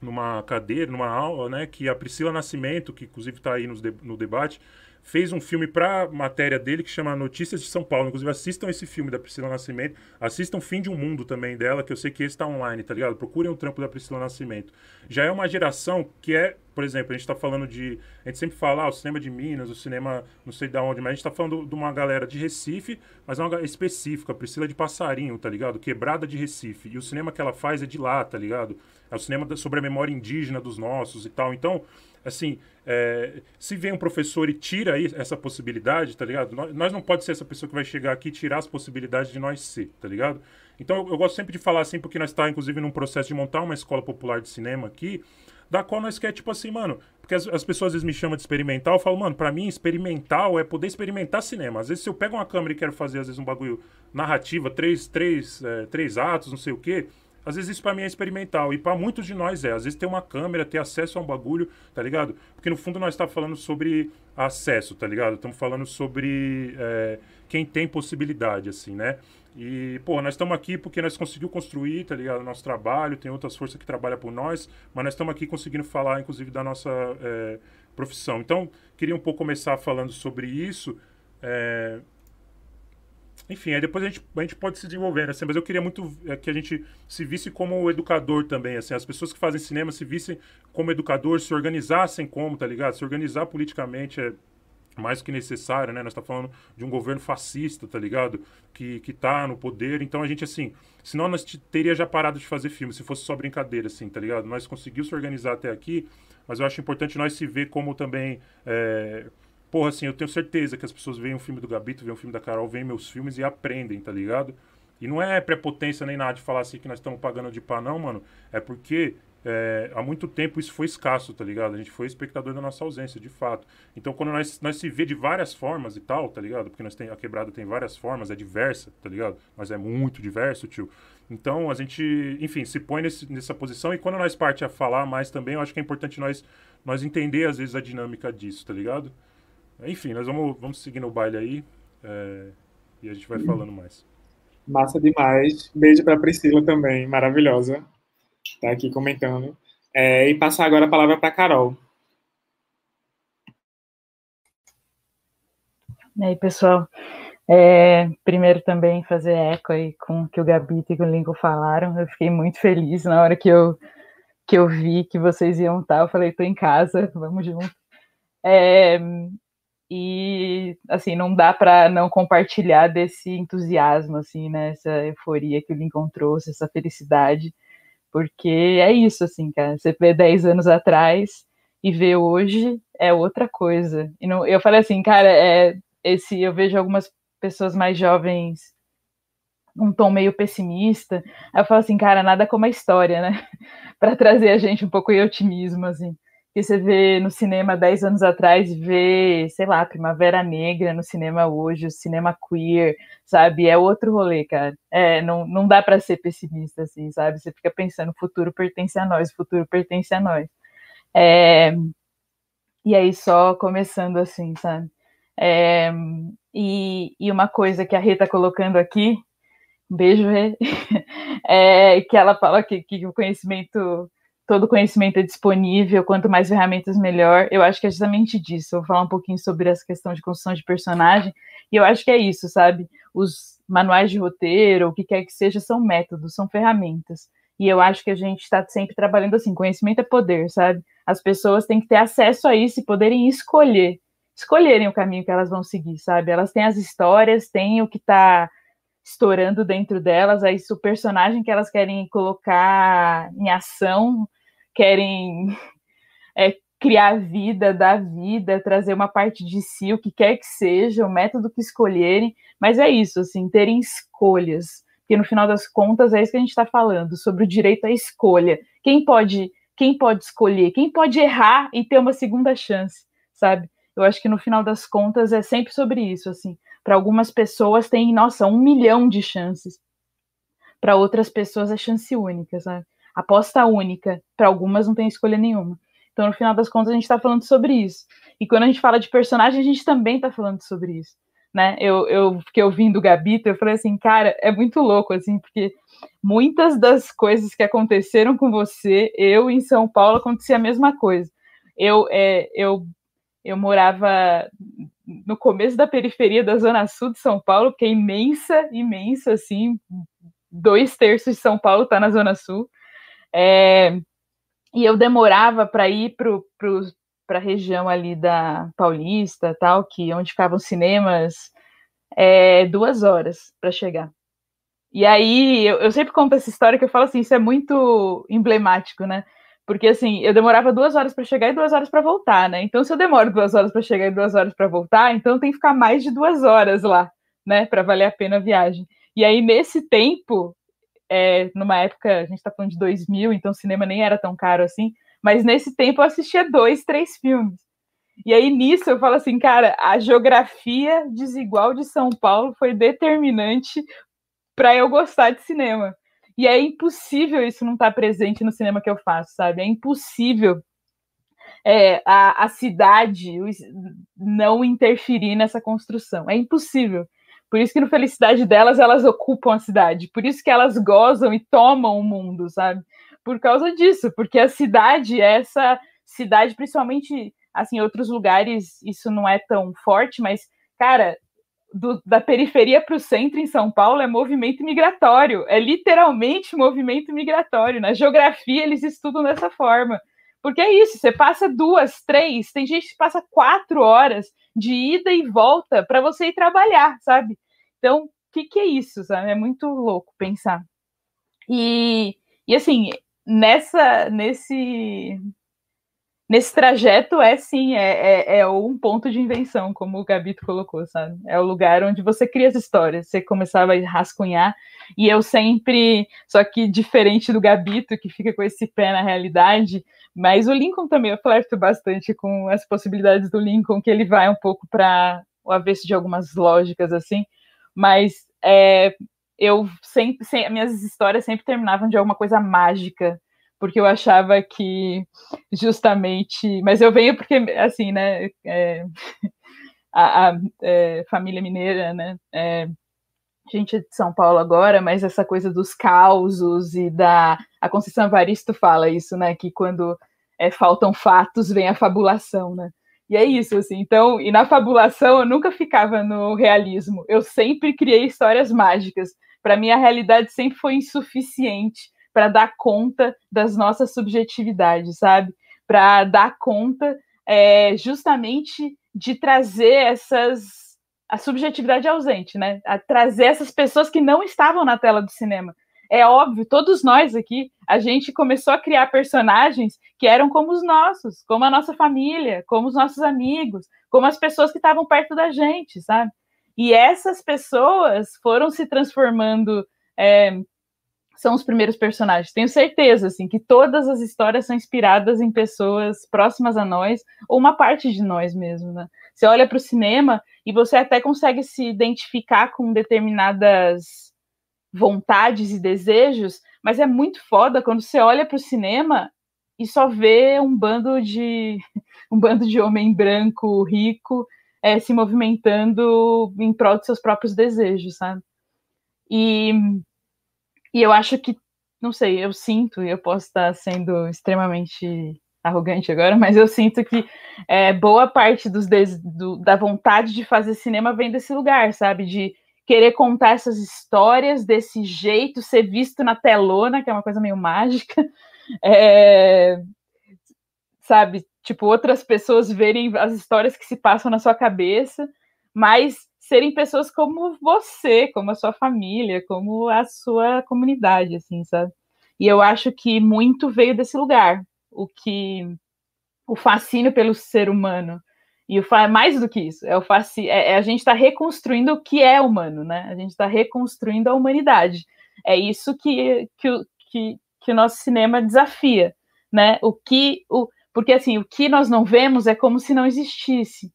numa cadeira, numa aula, né, que a Priscila Nascimento, que inclusive está aí no, no debate, fez um filme para matéria dele que chama Notícias de São Paulo. Inclusive, assistam esse filme da Priscila Nascimento. Assistam Fim de um Mundo também dela, que eu sei que esse está online, tá ligado? Procurem o trampo da Priscila Nascimento. Já é uma geração que é, por exemplo, a gente está falando de. A gente sempre fala, ah, o cinema de Minas, o cinema não sei de onde, mas a gente está falando de uma galera de Recife, mas é uma específica, Priscila de Passarinho, tá ligado? Quebrada de Recife. E o cinema que ela faz é de lá, tá ligado? É o cinema sobre a memória indígena dos nossos e tal. Então, assim, é, se vem um professor e tira aí essa possibilidade, tá ligado? Nós, nós não pode ser essa pessoa que vai chegar aqui e tirar as possibilidades de nós ser, tá ligado? Então eu, eu gosto sempre de falar assim, porque nós está, inclusive, num processo de montar uma escola popular de cinema aqui, da qual nós quer, tipo assim, mano, porque as, as pessoas às vezes me chamam de experimental, eu falo, mano, pra mim, experimental é poder experimentar cinema. Às vezes, se eu pego uma câmera e quero fazer, às vezes, um bagulho narrativa, três, três, é, três atos, não sei o quê, às vezes isso para mim é experimental. E para muitos de nós é. Às vezes ter uma câmera, ter acesso a um bagulho, tá ligado? Porque no fundo nós estamos tá falando sobre acesso, tá ligado? Estamos falando sobre é, quem tem possibilidade, assim, né? E, pô, nós estamos aqui porque nós conseguimos construir, tá ligado? Nosso trabalho, tem outras forças que trabalham por nós, mas nós estamos aqui conseguindo falar, inclusive, da nossa é, profissão. Então, queria um pouco começar falando sobre isso. É, enfim, aí depois a gente, a gente pode se desenvolver, assim, mas eu queria muito é, que a gente se visse como educador também, assim, as pessoas que fazem cinema se vissem como educador, se organizassem como, tá ligado? Se organizar politicamente é mais que necessário, né? Nós estamos tá falando de um governo fascista, tá ligado? Que, que tá no poder. Então a gente, assim, senão nós teria já parado de fazer filme, se fosse só brincadeira, assim, tá ligado? Nós conseguimos se organizar até aqui, mas eu acho importante nós se ver como também. É, Porra, assim, eu tenho certeza que as pessoas veem o filme do Gabito, veem o filme da Carol, veem meus filmes e aprendem, tá ligado? E não é prepotência nem nada de falar assim que nós estamos pagando de pá, não, mano. É porque é, há muito tempo isso foi escasso, tá ligado? A gente foi espectador da nossa ausência, de fato. Então, quando nós, nós se vê de várias formas e tal, tá ligado? Porque nós tem, a quebrada tem várias formas, é diversa, tá ligado? Mas é muito diverso, tio. Então, a gente, enfim, se põe nesse, nessa posição e quando nós parte a falar mais também, eu acho que é importante nós, nós entender, às vezes, a dinâmica disso, tá ligado? Enfim, nós vamos, vamos seguir no baile aí é, e a gente vai falando mais. Massa demais. Beijo para Priscila também, maravilhosa. Tá aqui comentando. É, e passar agora a palavra para Carol. E aí, pessoal. É, primeiro também fazer eco aí com o que o Gabito e o Lincoln falaram. Eu fiquei muito feliz na hora que eu, que eu vi que vocês iam estar. Eu falei, tô em casa, vamos junto. É, e assim não dá para não compartilhar desse entusiasmo assim né essa euforia que o Lincoln trouxe essa felicidade porque é isso assim cara você vê 10 anos atrás e vê hoje é outra coisa. E não, eu falei assim cara é esse eu vejo algumas pessoas mais jovens um tom meio pessimista eu falo assim cara nada como a história né para trazer a gente um pouco de otimismo assim que você vê no cinema 10 anos atrás, vê, sei lá, Primavera Negra no cinema hoje, o cinema queer, sabe? É outro rolê, cara. É, não, não dá para ser pessimista assim, sabe? Você fica pensando, o futuro pertence a nós, o futuro pertence a nós. É, e aí, só começando assim, sabe? É, e, e uma coisa que a Rê tá colocando aqui, um beijo, Rê, é que ela fala que, que o conhecimento todo conhecimento é disponível, quanto mais ferramentas, melhor. Eu acho que é justamente disso. Eu vou falar um pouquinho sobre essa questão de construção de personagem, e eu acho que é isso, sabe? Os manuais de roteiro, o que quer que seja, são métodos, são ferramentas. E eu acho que a gente está sempre trabalhando assim: conhecimento é poder, sabe? As pessoas têm que ter acesso a isso e poderem escolher, escolherem o caminho que elas vão seguir, sabe? Elas têm as histórias, têm o que está estourando dentro delas, aí o personagem que elas querem colocar em ação querem é, criar vida, dar vida, trazer uma parte de si, o que quer que seja, o método que escolherem, mas é isso, assim, terem escolhas, porque no final das contas é isso que a gente está falando, sobre o direito à escolha. Quem pode, quem pode escolher, quem pode errar e ter uma segunda chance, sabe? Eu acho que no final das contas é sempre sobre isso, assim. Para algumas pessoas tem, nossa, um milhão de chances. Para outras pessoas é chance única, sabe? Aposta única. Para algumas não tem escolha nenhuma. Então, no final das contas, a gente está falando sobre isso. E quando a gente fala de personagem, a gente também está falando sobre isso. Né? Eu, eu fiquei ouvindo o Gabito, eu falei assim, cara, é muito louco, assim, porque muitas das coisas que aconteceram com você, eu em São Paulo acontecia a mesma coisa. Eu, é, eu, eu morava no começo da periferia da Zona Sul de São Paulo, que é imensa, imensa, assim, dois terços de São Paulo está na Zona Sul. É, e eu demorava para ir para a região ali da Paulista, tal, que onde ficavam cinemas, é, duas horas para chegar. E aí eu, eu, sempre conto essa história que eu falo assim, isso é muito emblemático, né? Porque assim, eu demorava duas horas para chegar e duas horas para voltar, né? Então, se eu demoro duas horas para chegar e duas horas para voltar, então tem que ficar mais de duas horas lá, né? Para valer a pena a viagem. E aí, nesse tempo, é, numa época, a gente está falando de 2000, então o cinema nem era tão caro assim, mas nesse tempo eu assistia dois, três filmes. E aí nisso eu falo assim, cara, a geografia desigual de São Paulo foi determinante para eu gostar de cinema. E é impossível isso não estar tá presente no cinema que eu faço, sabe? É impossível é, a, a cidade não interferir nessa construção. É impossível. Por isso que no Felicidade delas, elas ocupam a cidade. Por isso que elas gozam e tomam o mundo, sabe? Por causa disso, porque a cidade, essa cidade, principalmente, assim, em outros lugares isso não é tão forte, mas, cara, do, da periferia para o centro em São Paulo é movimento migratório, é literalmente movimento migratório. Na geografia eles estudam dessa forma. Porque é isso, você passa duas, três, tem gente que passa quatro horas de ida e volta para você ir trabalhar, sabe? Então, o que, que é isso, sabe? É muito louco pensar. E, e assim, nessa, nesse, nesse trajeto é sim, é, é, é, um ponto de invenção, como o Gabito colocou, sabe? É o lugar onde você cria as histórias, você começava a rascunhar, e eu sempre, só que diferente do Gabito, que fica com esse pé na realidade, mas o Lincoln também, eu flerto bastante com as possibilidades do Lincoln, que ele vai um pouco para o avesso de algumas lógicas, assim, mas é, eu sempre, sempre, minhas histórias sempre terminavam de alguma coisa mágica, porque eu achava que justamente. Mas eu venho porque, assim, né? É, a, a é, família mineira, né? É, gente é de São Paulo agora, mas essa coisa dos causos e da. A Conceição Evaristo fala isso, né? Que quando é, faltam fatos, vem a fabulação, né? E é isso, assim. Então, e na fabulação eu nunca ficava no realismo. Eu sempre criei histórias mágicas. Para mim, a realidade sempre foi insuficiente para dar conta das nossas subjetividades, sabe? Para dar conta é, justamente de trazer essas a subjetividade ausente, né? A trazer essas pessoas que não estavam na tela do cinema. É óbvio, todos nós aqui, a gente começou a criar personagens que eram como os nossos, como a nossa família, como os nossos amigos, como as pessoas que estavam perto da gente, sabe? E essas pessoas foram se transformando é, são os primeiros personagens. Tenho certeza, assim, que todas as histórias são inspiradas em pessoas próximas a nós, ou uma parte de nós mesmo, né? Você olha para o cinema e você até consegue se identificar com determinadas vontades e desejos, mas é muito foda quando você olha para o cinema e só vê um bando de um bando de homem branco rico é, se movimentando em prol de seus próprios desejos, sabe? E e eu acho que, não sei, eu sinto, e eu posso estar sendo extremamente arrogante agora, mas eu sinto que é, boa parte dos do, da vontade de fazer cinema vem desse lugar, sabe? De querer contar essas histórias desse jeito, ser visto na telona, que é uma coisa meio mágica, é, sabe? Tipo, outras pessoas verem as histórias que se passam na sua cabeça, mas serem pessoas como você, como a sua família, como a sua comunidade, assim, sabe? E eu acho que muito veio desse lugar, o que o fascínio pelo ser humano e o mais do que isso é o fascínio, é, é a gente está reconstruindo o que é humano, né? A gente está reconstruindo a humanidade. É isso que que, que, que o nosso cinema desafia, né? O que o porque assim o que nós não vemos é como se não existisse.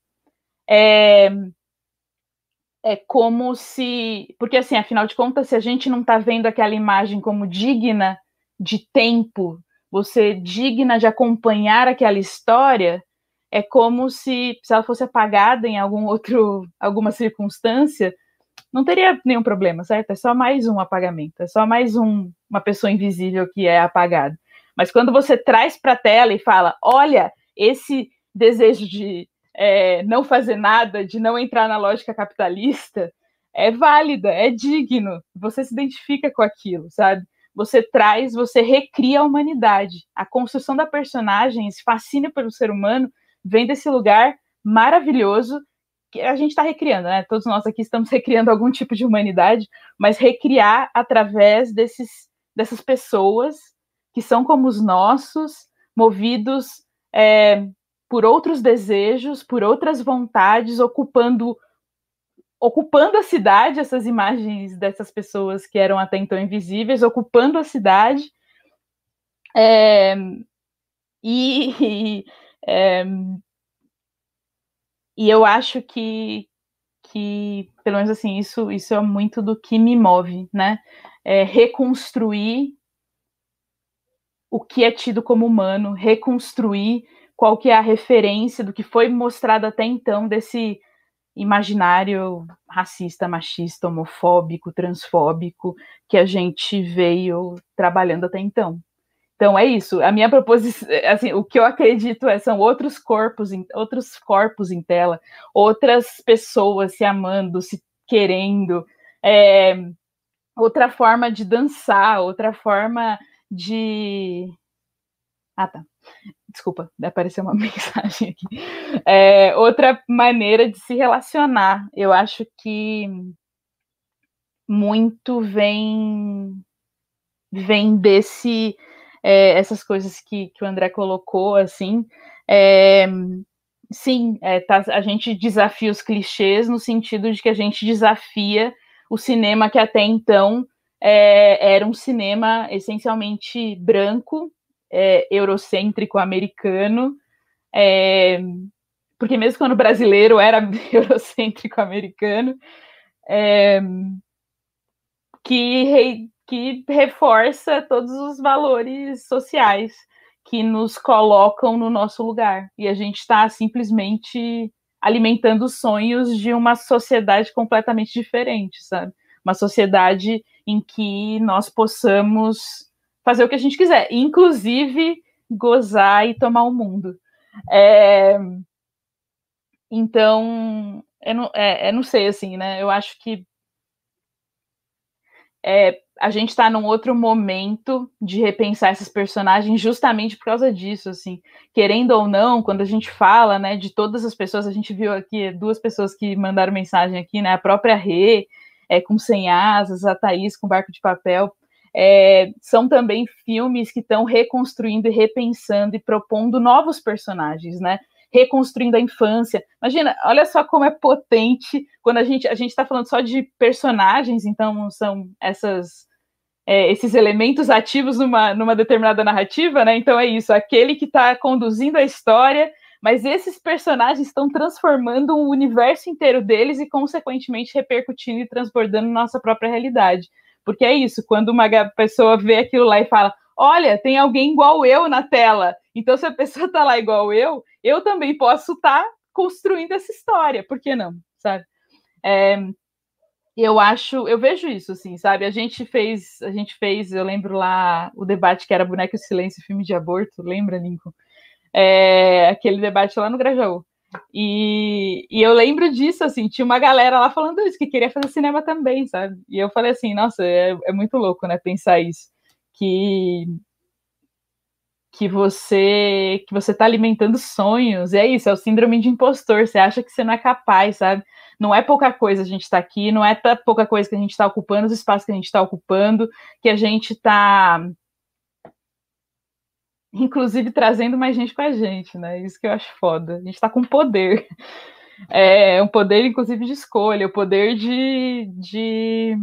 É, é como se. Porque, assim, afinal de contas, se a gente não está vendo aquela imagem como digna de tempo, você digna de acompanhar aquela história, é como se, se ela fosse apagada em algum outro, alguma circunstância, não teria nenhum problema, certo? É só mais um apagamento, é só mais um, uma pessoa invisível que é apagada. Mas quando você traz para a tela e fala, olha, esse desejo de é, não fazer nada, de não entrar na lógica capitalista, é válida, é digno. Você se identifica com aquilo, sabe? Você traz, você recria a humanidade. A construção da personagem, esse fascínio pelo ser humano, vem desse lugar maravilhoso que a gente está recriando, né? Todos nós aqui estamos recriando algum tipo de humanidade, mas recriar através desses, dessas pessoas que são como os nossos, movidos é, por outros desejos, por outras vontades, ocupando ocupando a cidade, essas imagens dessas pessoas que eram até então invisíveis, ocupando a cidade. É, e, é, e eu acho que, que, pelo menos assim, isso, isso é muito do que me move, né? É reconstruir o que é tido como humano, reconstruir qual que é a referência do que foi mostrado até então desse imaginário racista, machista, homofóbico, transfóbico que a gente veio trabalhando até então. Então é isso. A minha proposição, assim, o que eu acredito é são outros corpos, outros corpos em tela, outras pessoas se amando, se querendo, é, outra forma de dançar, outra forma de ah, tá desculpa, apareceu uma mensagem aqui. É, outra maneira de se relacionar. Eu acho que muito vem vem desse é, essas coisas que, que o André colocou assim É, sim, é, tá, a gente desafia os clichês no sentido de que a gente desafia o cinema que até então é, era um cinema essencialmente branco, é, eurocêntrico, americano, é, porque mesmo quando o brasileiro era eurocêntrico americano, é, que, que reforça todos os valores sociais que nos colocam no nosso lugar. E a gente está simplesmente alimentando os sonhos de uma sociedade completamente diferente, sabe? Uma sociedade em que nós possamos fazer o que a gente quiser, inclusive gozar e tomar o mundo. É, então, eu não, é, eu não sei, assim, né? Eu acho que é, a gente está num outro momento de repensar esses personagens justamente por causa disso, assim, querendo ou não, quando a gente fala, né, de todas as pessoas, a gente viu aqui duas pessoas que mandaram mensagem aqui, né, a própria Rê, é, com Sem Asas, a Thaís com Barco de Papel, é, são também filmes que estão reconstruindo e repensando e propondo novos personagens, né, reconstruindo a infância. Imagina, olha só como é potente quando a gente a gente está falando só de personagens, então são essas é, esses elementos ativos numa, numa determinada narrativa, né? Então é isso, aquele que está conduzindo a história, mas esses personagens estão transformando o universo inteiro deles e, consequentemente, repercutindo e transbordando nossa própria realidade. Porque é isso, quando uma pessoa vê aquilo lá e fala, olha, tem alguém igual eu na tela. Então, se a pessoa está lá igual eu, eu também posso estar tá construindo essa história. Por que não? Sabe? É, eu acho, eu vejo isso, assim, sabe? A gente fez, a gente fez, eu lembro lá o debate que era Boneco Silêncio, filme de aborto, lembra, Lincoln? É, aquele debate lá no Grajaú. E, e, eu lembro disso, assim, tinha uma galera lá falando isso, que queria fazer cinema também, sabe? E eu falei assim, nossa, é, é muito louco, né, pensar isso que que você que você está alimentando sonhos. E é isso, é o síndrome de impostor. Você acha que você não é capaz, sabe? Não é pouca coisa a gente tá aqui, não é pouca coisa que a gente está ocupando, os espaços que a gente está ocupando, que a gente está inclusive trazendo mais gente com a gente, né? Isso que eu acho foda. A gente está com poder. É um poder, inclusive, de escolha, o poder de, de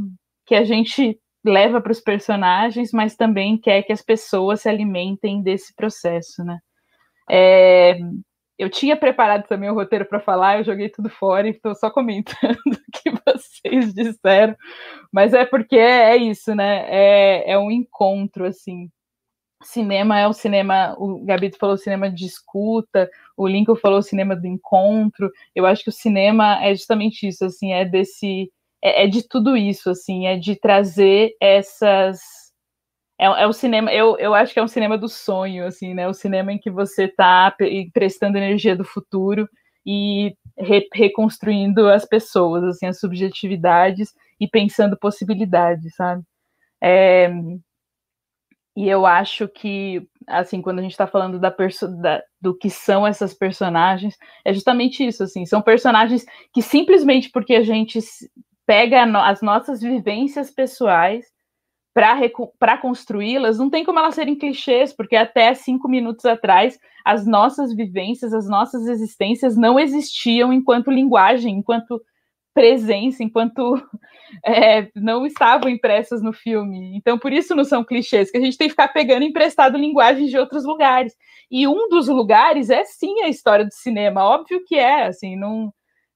que a gente leva para os personagens, mas também quer que as pessoas se alimentem desse processo, né? É, eu tinha preparado também o roteiro para falar, eu joguei tudo fora e estou só comentando o que vocês disseram, mas é porque é, é isso, né? É, é um encontro, assim. Cinema é o cinema, o Gabito falou cinema de escuta, o Lincoln falou cinema do encontro. Eu acho que o cinema é justamente isso, assim, é desse é, é, de tudo isso, assim, é de trazer essas. É, é o cinema, eu, eu acho que é um cinema do sonho, assim, né? O cinema em que você está emprestando energia do futuro e re, reconstruindo as pessoas, assim, as subjetividades e pensando possibilidades, sabe? É, e eu acho que, assim, quando a gente está falando da, da, do que são essas personagens, é justamente isso, assim, são personagens que simplesmente porque a gente pega as nossas vivências pessoais para construí-las, não tem como elas serem clichês, porque até cinco minutos atrás as nossas vivências, as nossas existências não existiam enquanto linguagem, enquanto presença, enquanto é, não estavam impressas no filme. Então, por isso não são clichês, que a gente tem que ficar pegando emprestado linguagens de outros lugares. E um dos lugares é sim a história do cinema, óbvio que é, assim, não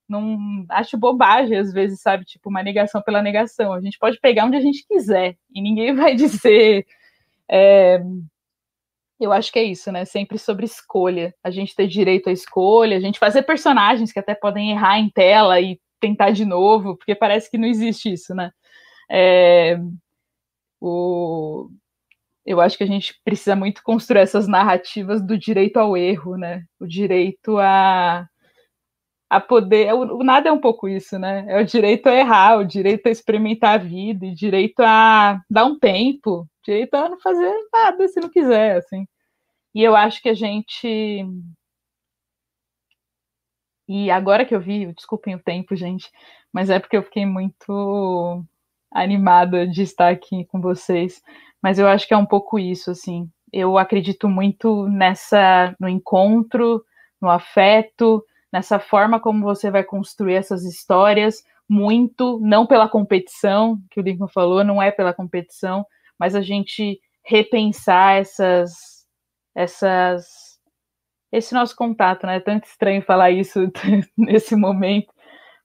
não acho bobagem às vezes, sabe? Tipo, uma negação pela negação. A gente pode pegar onde a gente quiser e ninguém vai dizer. É... Eu acho que é isso, né? Sempre sobre escolha. A gente ter direito à escolha, a gente fazer personagens que até podem errar em tela e tentar de novo, porque parece que não existe isso, né? É... O... Eu acho que a gente precisa muito construir essas narrativas do direito ao erro, né? O direito a a poder. O, o, nada é um pouco isso, né? É o direito a errar, o direito a experimentar a vida, o direito a dar um tempo, direito a não fazer nada se não quiser, assim. E eu acho que a gente. E agora que eu vi, desculpem o tempo, gente, mas é porque eu fiquei muito animada de estar aqui com vocês. Mas eu acho que é um pouco isso, assim. eu acredito muito nessa no encontro, no afeto, nessa forma como você vai construir essas histórias, muito não pela competição, que o Lincoln falou, não é pela competição, mas a gente repensar essas essas esse nosso contato, né? É tanto estranho falar isso nesse momento,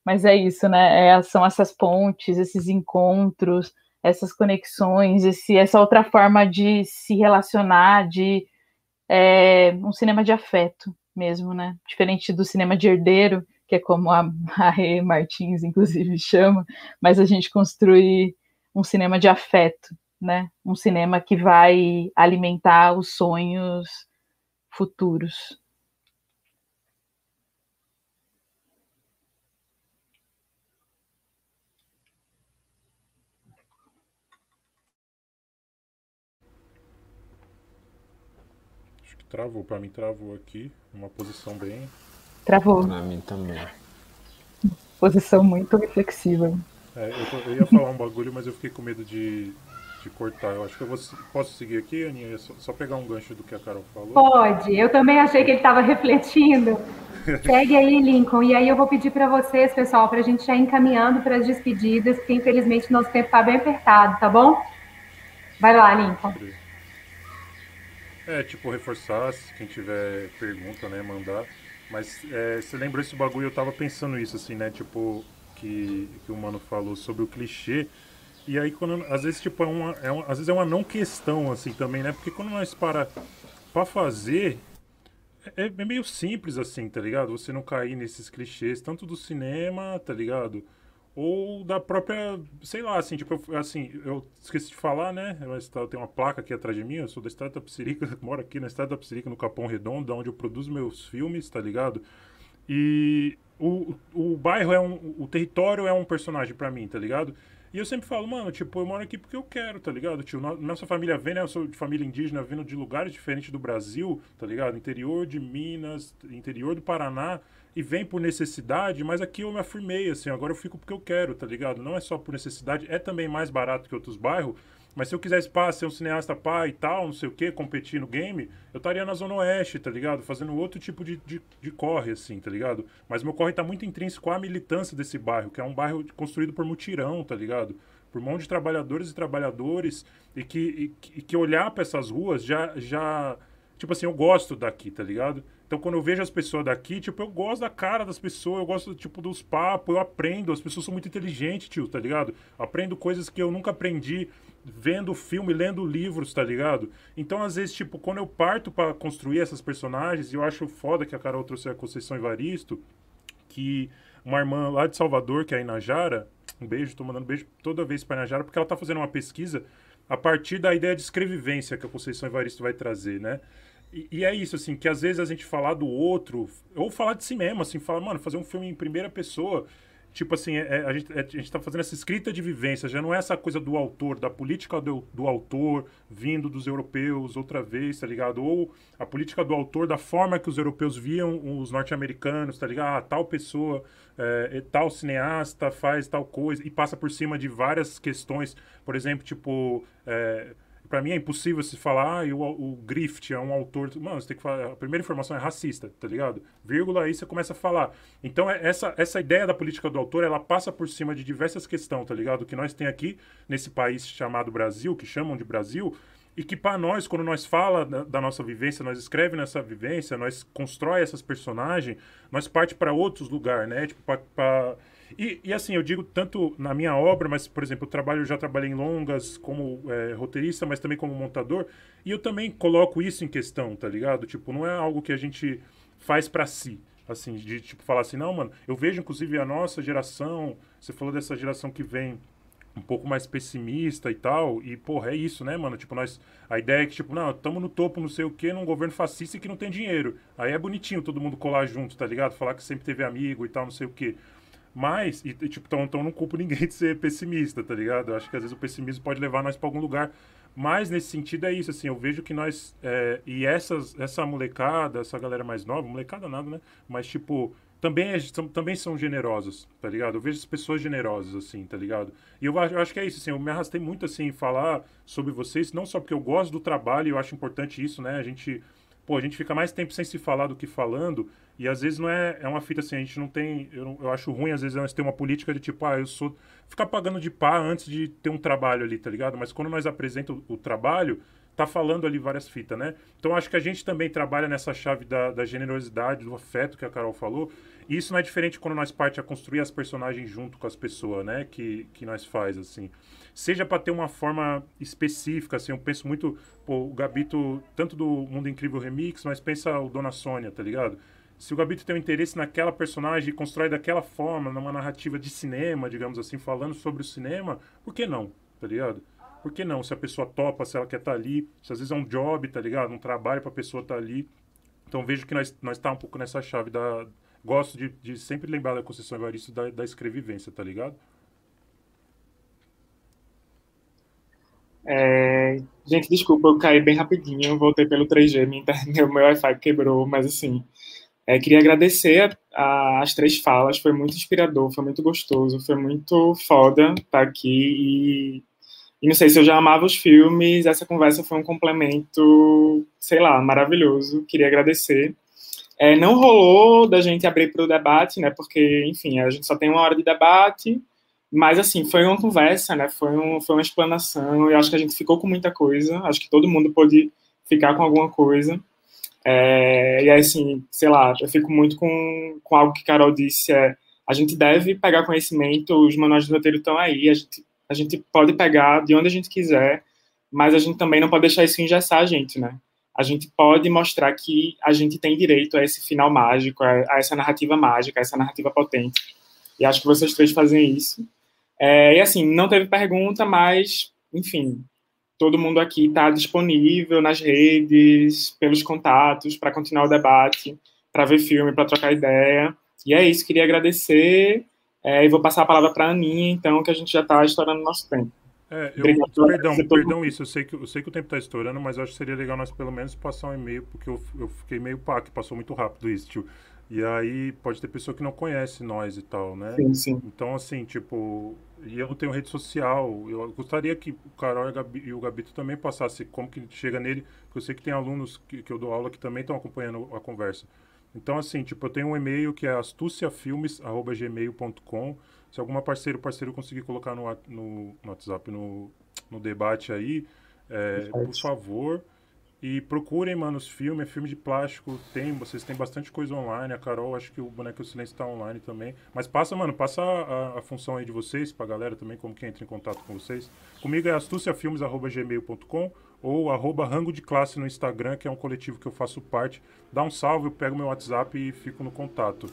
mas é isso, né? É, são essas pontes, esses encontros, essas conexões, esse, essa outra forma de se relacionar, de é, um cinema de afeto mesmo, né? Diferente do cinema de herdeiro, que é como a, a Martins, inclusive, chama, mas a gente construi um cinema de afeto, né? Um cinema que vai alimentar os sonhos futuros. Travou, pra mim travou aqui. Uma posição bem. Travou. Pra mim também. Posição muito reflexiva. É, eu, tô, eu, ia falar um bagulho, mas eu fiquei com medo de, de cortar. Eu acho que eu vou, posso seguir aqui, Aninha? Só, só, pegar um gancho do que a Carol falou. Pode. Eu também achei que ele estava refletindo. Segue aí, Lincoln. E aí eu vou pedir para vocês, pessoal, para a gente já ir encaminhando para as despedidas, porque infelizmente nosso tempo está bem apertado, tá bom? Vai lá, Lincoln. É, tipo, reforçar, se quem tiver pergunta, né, mandar. Mas é, você lembrou esse bagulho, eu tava pensando isso, assim, né, tipo, que, que o mano falou sobre o clichê. E aí, quando, às vezes, tipo, é uma, é uma, às vezes é uma não questão, assim, também, né? Porque quando nós para pra fazer, é, é meio simples, assim, tá ligado? Você não cair nesses clichês, tanto do cinema, tá ligado? Ou da própria, sei lá, assim, tipo, eu, assim, eu esqueci de falar, né? Eu tenho uma placa aqui atrás de mim, eu sou da Startup Sirica, moro aqui na Startup Sirica, no Capão Redondo, onde eu produzo meus filmes, tá ligado? E o, o bairro é um, o território é um personagem para mim, tá ligado? E eu sempre falo, mano, tipo, eu moro aqui porque eu quero, tá ligado? Tio, nossa família vem, né? Eu sou de família indígena, vindo de lugares diferentes do Brasil, tá ligado? Interior de Minas, interior do Paraná e vem por necessidade, mas aqui eu me afirmei, assim, agora eu fico porque eu quero, tá ligado? Não é só por necessidade, é também mais barato que outros bairros, mas se eu quisesse pá, ser um cineasta pá e tal, não sei o que, competir no game, eu estaria na Zona Oeste, tá ligado? Fazendo outro tipo de, de, de, corre, assim, tá ligado? Mas meu corre tá muito intrínseco à militância desse bairro, que é um bairro construído por mutirão, tá ligado? Por mão de trabalhadores e trabalhadores, e que, e, e que olhar para essas ruas já, já. Tipo assim, eu gosto daqui, tá ligado? Então, quando eu vejo as pessoas daqui, tipo, eu gosto da cara das pessoas, eu gosto, tipo, dos papos, eu aprendo. As pessoas são muito inteligentes, tio, tá ligado? aprendo coisas que eu nunca aprendi vendo filme, lendo livros, tá ligado? Então, às vezes, tipo, quando eu parto para construir essas personagens, eu acho foda que a Carol trouxe a Conceição Evaristo, que uma irmã lá de Salvador, que é a Inajara, um beijo, tô mandando beijo toda vez pra Inajara, porque ela tá fazendo uma pesquisa a partir da ideia de escrevivência que a Conceição Evaristo vai trazer, né? E, e, é isso, assim, que às vezes a gente falar do outro, ou falar de si mesmo, assim, falar, mano, fazer um filme em primeira pessoa, tipo assim, é, é a, gente, é, a gente tá fazendo essa escrita de vivência, já não é essa coisa do autor, da política do, do autor vindo dos europeus outra vez, tá ligado? Ou a política do autor da forma que os europeus viam os norte-americanos, tá ligado? Ah, tal pessoa, é, tal cineasta faz tal coisa, e passa por cima de várias questões, por exemplo, tipo. É, para mim é impossível se falar, ah, o, o Griffith é um autor. Mano, você tem que falar. A primeira informação é racista, tá ligado? Vírgula, aí você começa a falar. Então, é, essa, essa ideia da política do autor, ela passa por cima de diversas questões, tá ligado? Que nós tem aqui nesse país chamado Brasil, que chamam de Brasil, e que para nós, quando nós fala da, da, nossa vivência, nós escreve nessa vivência, nós constrói essas personagens, nós parte para outros lugares, né? Tipo, para e, e, assim, eu digo tanto na minha obra, mas, por exemplo, eu trabalho, eu já trabalhei em longas como é, roteirista, mas também como montador, e eu também coloco isso em questão, tá ligado? Tipo, não é algo que a gente faz para si, assim, de tipo falar assim, não, mano, eu vejo inclusive a nossa geração, você falou dessa geração que vem um pouco mais pessimista e tal, e porra, é isso, né, mano? Tipo, nós a ideia é que tipo, não, estamos no topo, não sei o quê, num governo fascista que não tem dinheiro. Aí é bonitinho todo mundo colar junto, tá ligado? Falar que sempre teve amigo e tal, não sei o quê. Mas, e, tipo, então, então não culpo ninguém de ser pessimista, tá ligado? Eu acho que às vezes o pessimismo pode levar nós para algum lugar. Mas nesse sentido é isso, assim, eu vejo que nós. É, e essas, essa molecada, essa galera mais nova, molecada nada, né? Mas, tipo, também, é, são, também são generosos, tá ligado? Eu vejo as pessoas generosas, assim, tá ligado? E eu, eu, acho que é isso, assim, eu me arrastei muito, assim, em falar sobre vocês, não só porque eu gosto do trabalho, e eu acho importante isso, né? A gente, pô, a gente fica mais tempo sem se falar do que falando, e às vezes não é, é uma fita assim, a gente não tem, eu, eu acho ruim, às vezes, nós ter uma política de tipo, ah, eu sou, ficar pagando de pá antes de ter um trabalho ali, tá ligado? Mas quando nós apresentamos o, o trabalho, tá falando ali várias fitas, né? Então acho que a gente também trabalha nessa chave da, da generosidade, do afeto que a Carol falou, e isso não é diferente quando nós parte a construir as personagens junto com as pessoas, né? Que, que nós faz, assim. Seja para ter uma forma específica, assim, eu penso muito, pô, o Gabito, tanto do Mundo Incrível Remix, mas pensa o Dona Sônia, tá ligado? Se o Gabito tem um interesse naquela personagem e constrói daquela forma, numa narrativa de cinema, digamos assim, falando sobre o cinema, por que não, tá ligado? Por que não? Se a pessoa topa, se ela quer estar tá ali, se às vezes é um job, tá ligado? Um trabalho para a pessoa estar tá ali. Então vejo que nós, nós tá um pouco nessa chave da, gosto de, de sempre lembrar da Conceição Evaristo da, da escrevivência, tá ligado? É, gente, desculpa, eu caí bem rapidinho, voltei pelo 3G, minha meu Wi-Fi quebrou, mas assim, é, queria agradecer a, a, as três falas, foi muito inspirador, foi muito gostoso, foi muito foda estar aqui e, e não sei se eu já amava os filmes, essa conversa foi um complemento, sei lá, maravilhoso, queria agradecer. É, não rolou da gente abrir para o debate, né? Porque, enfim, a gente só tem uma hora de debate, mas assim foi uma conversa, né? Foi, um, foi uma explanação. Eu acho que a gente ficou com muita coisa. Acho que todo mundo pôde ficar com alguma coisa. É, e assim, sei lá, eu fico muito com, com algo que Carol disse. É, a gente deve pegar conhecimento. Os manuais de roteiro estão aí. A gente, a gente pode pegar de onde a gente quiser, mas a gente também não pode deixar isso engessar a gente, né? a gente pode mostrar que a gente tem direito a esse final mágico, a, essa narrativa mágica, a essa narrativa potente. E acho que vocês três fazem isso. É, e assim, não teve pergunta, mas, enfim, todo mundo aqui está disponível nas redes, pelos contatos, para continuar o debate, para ver filme, para trocar ideia. E é isso, queria agradecer. É, e vou passar a palavra para a Aninha, então, que a gente já está estourando nosso tempo. É, eu, perdão, perdão isso, eu sei, que, eu sei que o tempo está estourando, mas acho que seria legal nós pelo menos passar um e-mail, porque eu, eu fiquei meio pá, que passou muito rápido isso, tio. E aí pode ter pessoa que não conhece nós e tal, né? Sim, sim. Então, assim, tipo, e eu não tenho rede social, eu gostaria que o Carol e, o Gabito também passassem como que chega nele, porque eu sei que tem alunos que, que eu dou aula que também estão acompanhando a conversa. Então, assim, tipo, eu tenho um e-mail que é astuciafilmes.gmail.com se alguma parceiro parceiro conseguir colocar no, no, no WhatsApp, no, no debate aí, é, por favor. E procurem, mano, os filmes, é filme de plástico, tem, vocês têm bastante coisa online. A Carol, acho que o Boneco Silêncio está online também. Mas passa, mano, passa a, a, função aí de vocês, pra galera também, como que entra em contato com vocês. Comigo é astuciafilmes.gmail.com ou arroba rango de classe no Instagram, que é um coletivo que eu faço parte. Dá um salve, eu pego meu WhatsApp e fico no contato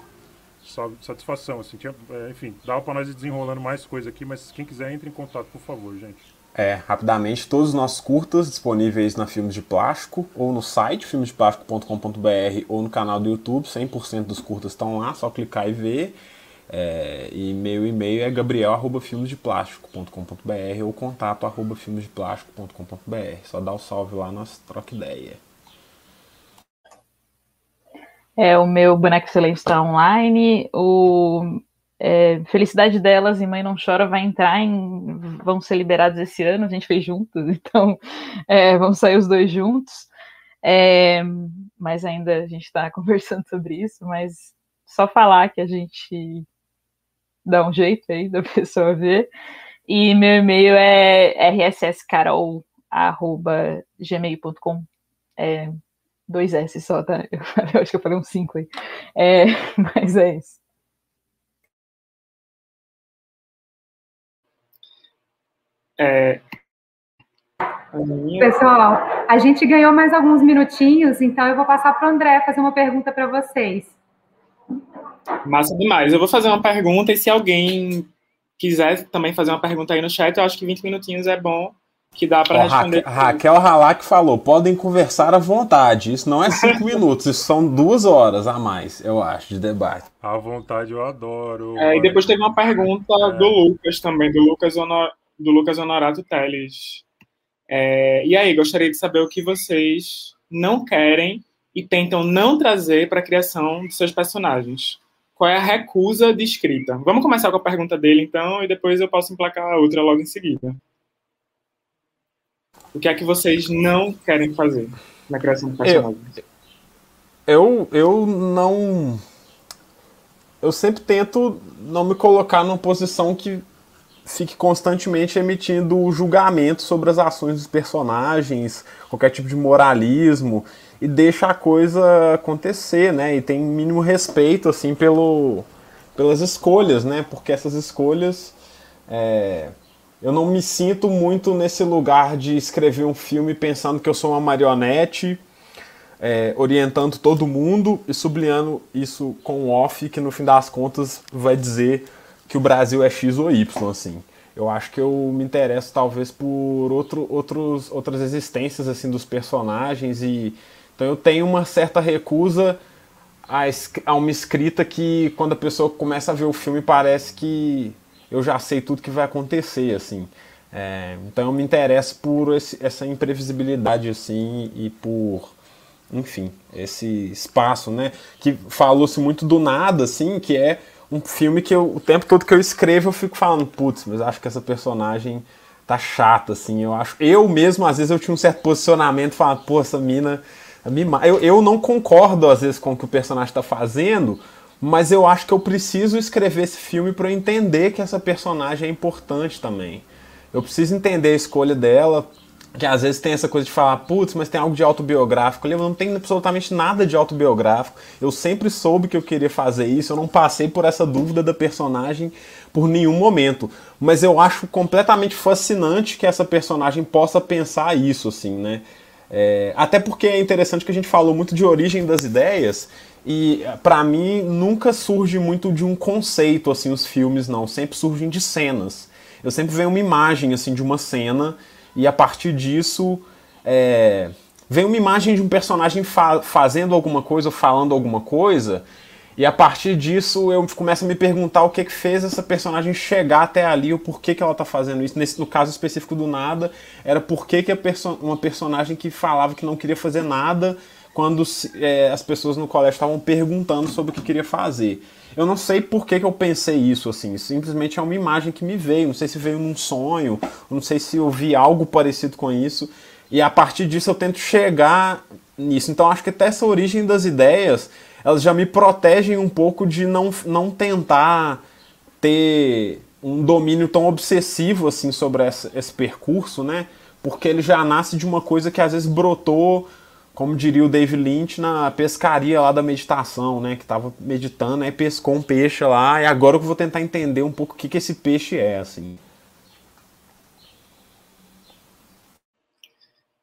satisfação, assim, tinha, é, enfim, dava para nós ir desenrolando mais coisa aqui, mas quem quiser entre em contato, por favor, gente. É, rapidamente, todos os nossos curtas disponíveis na Filmes de Plástico, ou no site filmesdeplástico.com.br, ou no canal do YouTube, 100% dos curtas estão lá, só clicar e ver. É, e meu e-mail é gabriel.filmesdeplástico.com.br ou contato arroba filmesdeplástico.com.br. Só dá o salve lá, nós troca ideia. É, o meu boneco excelente está online. O é, Felicidade delas e Mãe Não Chora vai entrar em. vão ser liberados esse ano, a gente fez juntos, então é, sair os dois juntos. É, mas ainda a gente está conversando sobre isso, mas só falar que a gente dá um jeito aí da pessoa ver. E meu e-mail é rsscarol.gmail.com. É, Dois S só, tá? Eu acho que eu falei um cinco aí. É, mas é isso. É... Pessoal, a gente ganhou mais alguns minutinhos, então eu vou passar para o André fazer uma pergunta para vocês. Massa demais. Eu vou fazer uma pergunta e se alguém quiser também fazer uma pergunta aí no chat, eu acho que 20 minutinhos é bom que dá para responder. Raquel, Raquel Halak falou: podem conversar à vontade. Isso não é cinco minutos, isso são duas horas a mais, eu acho, de debate. À vontade eu adoro. É, e depois teve uma pergunta é. do Lucas também, do Lucas, Honor, do Lucas Honorato Teles. É, e aí, gostaria de saber o que vocês não querem e tentam não trazer para a criação de seus personagens. qual é a recusa de escrita? Vamos começar com a pergunta dele, então, e depois eu posso emplacar a outra logo em seguida. O que é que vocês não querem fazer na criação de personagens? Eu, eu não. Eu sempre tento não me colocar numa posição que fique constantemente emitindo julgamento sobre as ações dos personagens, qualquer tipo de moralismo e deixa a coisa acontecer, né? E tem mínimo respeito assim pelo pelas escolhas, né? Porque essas escolhas é, eu não me sinto muito nesse lugar de escrever um filme pensando que eu sou uma marionete é, orientando todo mundo e sublinhando isso com off que no fim das contas vai dizer que o Brasil é X ou Y, assim. Eu acho que eu me interesso talvez por outro, outros, outras existências assim dos personagens e então eu tenho uma certa recusa a, a uma escrita que quando a pessoa começa a ver o filme parece que eu já sei tudo que vai acontecer assim. É, então eu me interesso por esse, essa imprevisibilidade assim e por enfim esse espaço, né? Que falou-se muito do nada assim, que é um filme que eu, o tempo todo que eu escrevo eu fico falando, putz, mas acho que essa personagem tá chata, assim. Eu acho. Eu mesmo, às vezes, eu tinha um certo posicionamento falando, pô, essa mina. Eu, eu não concordo, às vezes, com o que o personagem está fazendo, mas eu acho que eu preciso escrever esse filme para entender que essa personagem é importante também. Eu preciso entender a escolha dela, que às vezes tem essa coisa de falar, putz, mas tem algo de autobiográfico. Eu não tenho absolutamente nada de autobiográfico. Eu sempre soube que eu queria fazer isso, eu não passei por essa dúvida da personagem por nenhum momento. Mas eu acho completamente fascinante que essa personagem possa pensar isso, assim, né? É, até porque é interessante que a gente falou muito de origem das ideias e para mim nunca surge muito de um conceito assim os filmes não, sempre surgem de cenas. Eu sempre vejo uma imagem assim de uma cena e a partir disso é, vem uma imagem de um personagem fa fazendo alguma coisa falando alguma coisa, e a partir disso eu começo a me perguntar o que, que fez essa personagem chegar até ali, o porquê que ela está fazendo isso. Nesse, no caso específico do nada, era porquê que perso uma personagem que falava que não queria fazer nada quando é, as pessoas no colégio estavam perguntando sobre o que queria fazer. Eu não sei por que, que eu pensei isso, assim. Simplesmente é uma imagem que me veio. Não sei se veio num sonho, não sei se eu vi algo parecido com isso. E a partir disso eu tento chegar nisso. Então acho que até essa origem das ideias, elas já me protegem um pouco de não, não tentar ter um domínio tão obsessivo assim sobre essa, esse percurso, né? Porque ele já nasce de uma coisa que às vezes brotou como diria o David Lynch, na pescaria lá da meditação, né? Que estava meditando, aí pescou um peixe lá, e agora eu vou tentar entender um pouco o que, que esse peixe é, assim.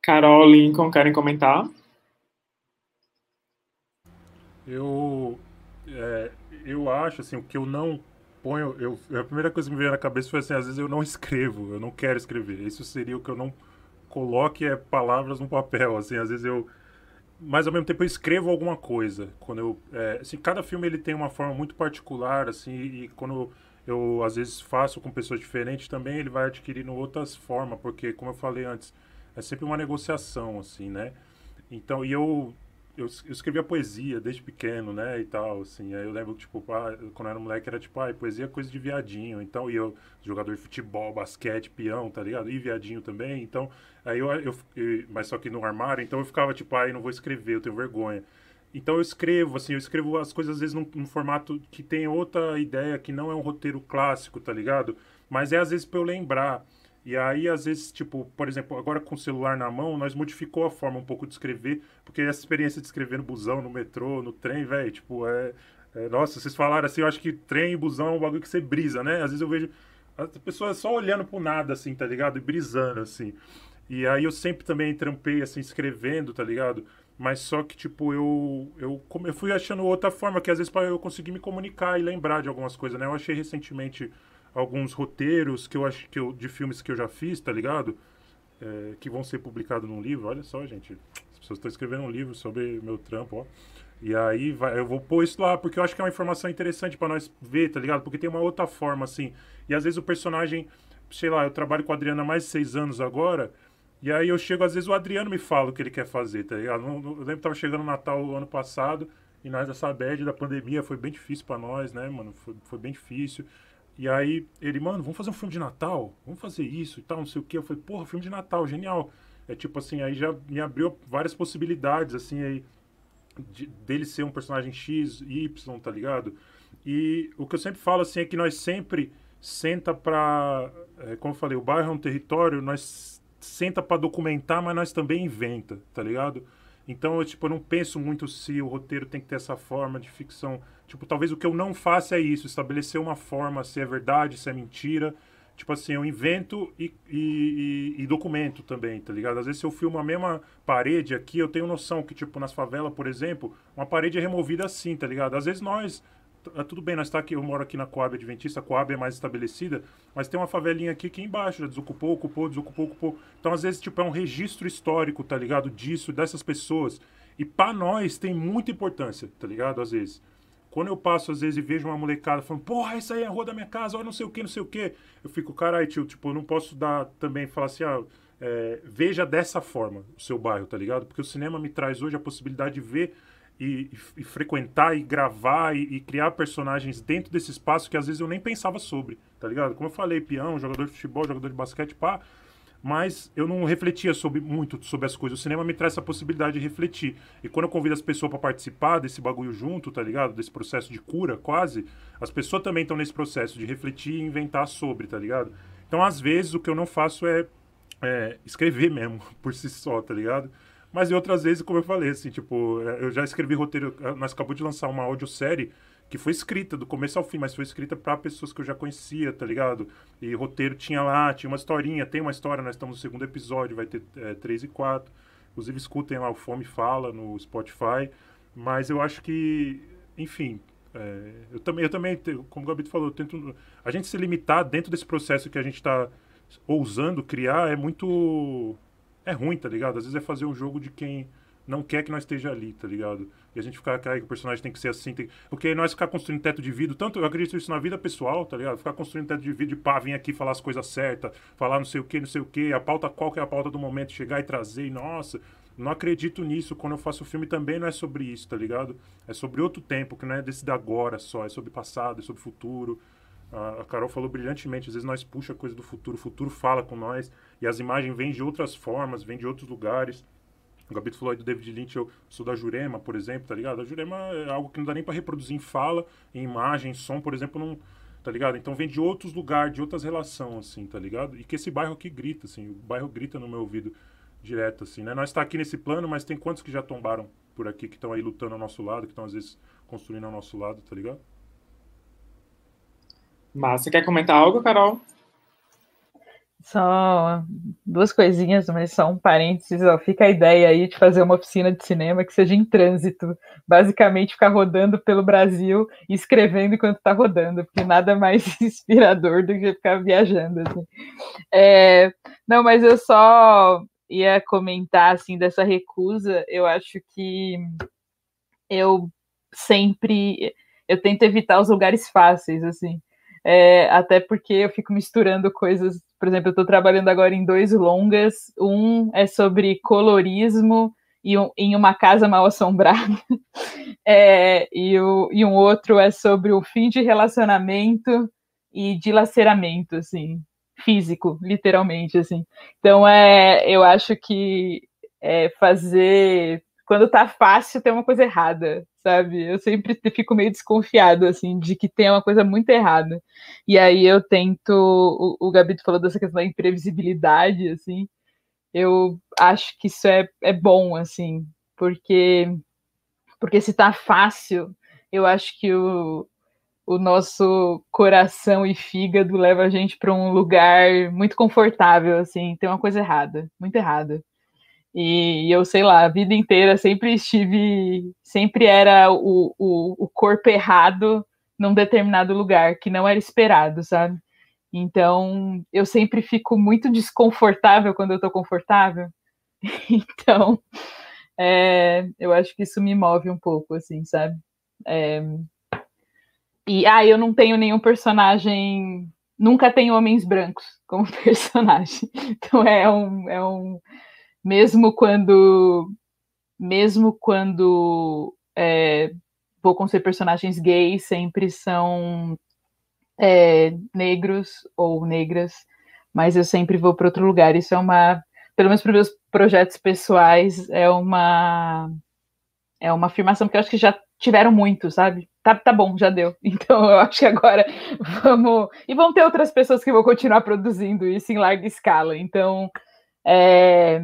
Carol, Lincoln, querem comentar? Eu, é, eu acho, assim, o que eu não ponho... Eu, a primeira coisa que me veio na cabeça foi assim, às vezes eu não escrevo, eu não quero escrever. Isso seria o que eu não coloque é, palavras no papel, assim, às vezes eu mas ao mesmo tempo eu escrevo alguma coisa. Quando eu, é, assim, cada filme ele tem uma forma muito particular, assim, e quando eu às vezes faço com pessoas diferentes também, ele vai adquirindo outras formas, porque como eu falei antes, é sempre uma negociação, assim, né? Então, e eu eu, eu escrevia poesia desde pequeno, né, e tal, assim. Aí eu lembro, tipo, pá, quando eu era moleque, era tipo, ah, poesia é coisa de viadinho. Então, e eu, jogador de futebol, basquete, peão, tá ligado? E viadinho também. Então, aí eu, eu, eu mas só que no armário, então eu ficava tipo, ah, eu não vou escrever, eu tenho vergonha. Então eu escrevo, assim, eu escrevo as coisas às vezes num, num, formato que tem outra ideia, que não é um roteiro clássico, tá ligado? Mas é às vezes pra eu lembrar. E aí, às vezes, tipo, por exemplo, agora com o celular na mão, nós modificou a forma um pouco de escrever, porque essa experiência de escrever no busão, no metrô, no trem, velho, tipo, é, é, Nossa, vocês falaram assim, eu acho que trem e busão é um bagulho que você brisa, né? Às vezes eu vejo as pessoas só olhando pro nada, assim, tá ligado? E brisando, assim. E aí eu sempre também trampei, assim, escrevendo, tá ligado? Mas só que, tipo, eu, eu, eu fui achando outra forma, que às vezes para eu conseguir me comunicar e lembrar de algumas coisas, né? Eu achei recentemente alguns roteiros que eu acho que eu, de filmes que eu já fiz, tá ligado? É, que vão ser publicados num livro. Olha só, gente. As pessoas estão escrevendo um livro sobre meu trampo, ó. E aí vai, eu vou pôr isso lá, porque eu acho que é uma informação interessante para nós ver, tá ligado? Porque tem uma outra forma, assim. E às vezes o personagem, sei lá, eu trabalho com a Adriana há mais de seis anos agora. E aí eu chego, às vezes o Adriano me fala o que ele quer fazer, tá ligado? Eu lembro que tava chegando o Natal ano passado. e nós essa bad da pandemia foi bem difícil para nós, né, mano? Foi, foi bem difícil. E aí ele, mano, vamos fazer um filme de Natal? Vamos fazer isso e tal, não sei o que. Eu falei, porra, filme de Natal, genial. É tipo assim, aí já me abriu várias possibilidades, assim, aí de, dele ser um personagem X, Y, tá ligado? E o que eu sempre falo, assim, é que nós sempre senta pra... É, como eu falei, o bairro é um território, nós senta para documentar, mas nós também inventa, tá ligado? Então, eu, tipo, eu não penso muito se o roteiro tem que ter essa forma de ficção. Tipo, talvez o que eu não faça é isso, estabelecer uma forma, se é verdade, se é mentira. Tipo assim, eu invento e, e, e, documento também, tá ligado? Às vezes se eu filmo a mesma parede aqui, eu tenho noção que, tipo, nas favelas, por exemplo, uma parede é removida assim, tá ligado? Às vezes nós, ah, tudo bem, nós tá aqui, eu moro aqui na Coab Adventista, a Coab é mais estabelecida, mas tem uma favelinha aqui que embaixo, já desocupou, ocupou, desocupou, ocupou. Então, às vezes, tipo, é um registro histórico, tá ligado? Disso, dessas pessoas. E para nós tem muita importância, tá ligado? Às vezes. Quando eu passo, às vezes, e vejo uma molecada falando, porra, essa aí é a rua da minha casa, olha não sei o que, não sei o que. Eu fico, caralho, tio, tipo, eu não posso dar também, falar assim, ah, é, veja dessa forma o seu bairro, tá ligado? Porque o cinema me traz hoje a possibilidade de ver e, e, e frequentar e gravar e, e, criar personagens dentro desse espaço que às vezes eu nem pensava sobre, tá ligado? Como eu falei, peão, jogador de futebol, jogador de basquete, pá mas eu não refletia sobre, muito sobre as coisas. O cinema me traz essa possibilidade de refletir. E quando eu convido as pessoas para participar desse bagulho junto, tá ligado? Desse processo de cura, quase, as pessoas também estão nesse processo de refletir e inventar sobre, tá ligado? Então, às vezes, o que eu não faço é, é escrever mesmo, por si só, tá ligado? Mas em outras vezes, como eu falei, assim, tipo, é, eu já escrevi roteiro, nós acabamos de lançar uma audiosérie que foi escrita do começo ao fim, mas foi escrita para pessoas que eu já conhecia, tá ligado? E roteiro tinha lá, tinha uma historinha, tem uma história, nós estamos no segundo episódio, vai ter é, três e quatro. Inclusive, escutem lá o Fome Fala no Spotify. Mas eu acho que, enfim, é, eu também, eu também, como o Gabito falou, tento, a gente se limitar dentro desse processo que a gente está ousando criar é muito. É ruim, tá ligado? Às vezes é fazer um jogo de quem não quer que nós esteja ali, tá ligado? E a gente ficar, que o personagem tem que ser assim, tem... porque nós ficar construindo teto de vidro, tanto eu acredito isso na vida pessoal, tá ligado? Ficar construindo teto de vidro e pá, vir aqui falar as coisas certas, falar não sei o que, não sei o que, a pauta, qual que é a pauta do momento, chegar e trazer, e nossa, não acredito nisso. Quando eu faço filme também não é sobre isso, tá ligado? É sobre outro tempo, que não é desse da agora só, é sobre passado, é sobre futuro. A Carol falou brilhantemente, às vezes nós puxa coisa do futuro, o futuro fala com nós, e as imagens vêm de outras formas, vêm de outros lugares. O Gabito falou aí do David Lynch, eu sou da Jurema, por exemplo, tá ligado? A Jurema é algo que não dá nem para reproduzir em fala, em imagem, em som, por exemplo, não, tá ligado? Então vem de outros lugares, de outras relações, assim, tá ligado? E que esse bairro aqui grita, assim, o bairro grita no meu ouvido direto, assim, né? Nós está aqui nesse plano, mas tem quantos que já tombaram por aqui, que estão aí lutando ao nosso lado, que estão às vezes construindo ao nosso lado, tá ligado? Mas você quer comentar algo, Carol? Só duas coisinhas, mas só um parênteses. Ó, fica a ideia aí de fazer uma oficina de cinema que seja em trânsito. Basicamente, ficar rodando pelo Brasil e escrevendo enquanto está rodando, porque nada mais inspirador do que ficar viajando. Assim. É, não, mas eu só ia comentar assim dessa recusa. Eu acho que eu sempre eu tento evitar os lugares fáceis, assim. É, até porque eu fico misturando coisas. Por exemplo, eu estou trabalhando agora em dois longas. Um é sobre colorismo e um, em uma casa mal assombrada. É, e, o, e um outro é sobre o fim de relacionamento e dilaceramento, assim, físico, literalmente, assim. Então, é, eu acho que é, fazer quando tá fácil tem uma coisa errada, sabe? Eu sempre fico meio desconfiado, assim, de que tem uma coisa muito errada. E aí eu tento. O, o Gabito falou dessa questão da imprevisibilidade, assim. Eu acho que isso é, é bom, assim, porque, porque se tá fácil, eu acho que o, o nosso coração e fígado leva a gente para um lugar muito confortável, assim, tem uma coisa errada, muito errada. E eu sei lá, a vida inteira sempre estive, sempre era o, o, o corpo errado num determinado lugar, que não era esperado, sabe? Então, eu sempre fico muito desconfortável quando eu tô confortável. Então, é, eu acho que isso me move um pouco, assim, sabe? É, e, ah, eu não tenho nenhum personagem. Nunca tenho homens brancos como personagem. Então, é um. É um mesmo quando mesmo quando é, vou construir personagens gays, sempre são é, negros ou negras, mas eu sempre vou para outro lugar. Isso é uma, pelo menos para meus projetos pessoais, é uma é uma afirmação que eu acho que já tiveram muito, sabe? Tá, tá bom, já deu. Então eu acho que agora vamos. E vão ter outras pessoas que vão continuar produzindo isso em larga escala. Então é...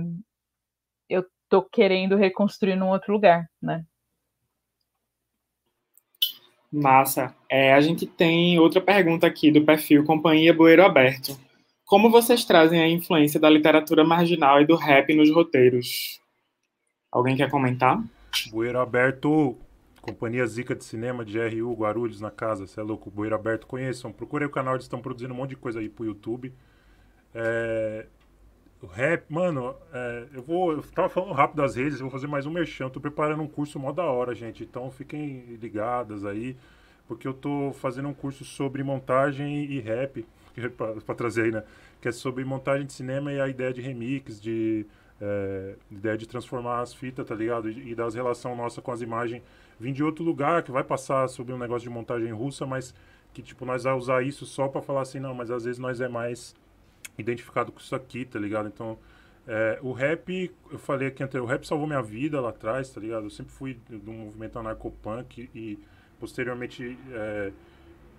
tô querendo reconstruir num outro lugar, né? Massa. É, a gente tem outra pergunta aqui do perfil Companhia Bueiro Aberto. Como vocês trazem a influência da literatura marginal e do rap nos roteiros? Alguém quer comentar? Bueiro Aberto, Companhia Zica de Cinema de RU, Guarulhos, na casa. Você é louco, Bueiro Aberto, conheçam. Procurem o canal, eles estão produzindo um monte de coisa aí pro YouTube. É, o rap, mano, é, eu vou. Eu tava falando rápido das redes, eu vou fazer mais um merchan. Tô preparando um curso mó da hora, gente. Então fiquem ligadas aí, porque eu tô fazendo um curso sobre montagem e rap, para trazer aí, né? Que é sobre montagem de cinema e a ideia de remix, de. É, ideia de transformar as fitas, tá ligado? E, e das relação nossa com as imagens. Vim de outro lugar que vai passar sobre um negócio de montagem russa, mas que, tipo, nós vamos usar isso só para falar assim, não, mas às vezes nós é mais identificado com isso aqui, tá ligado? Então, é, o rap, eu falei aqui anterior, o rap salvou minha vida lá atrás, tá ligado? Eu sempre fui do movimento anarcopunk e posteriormente, é,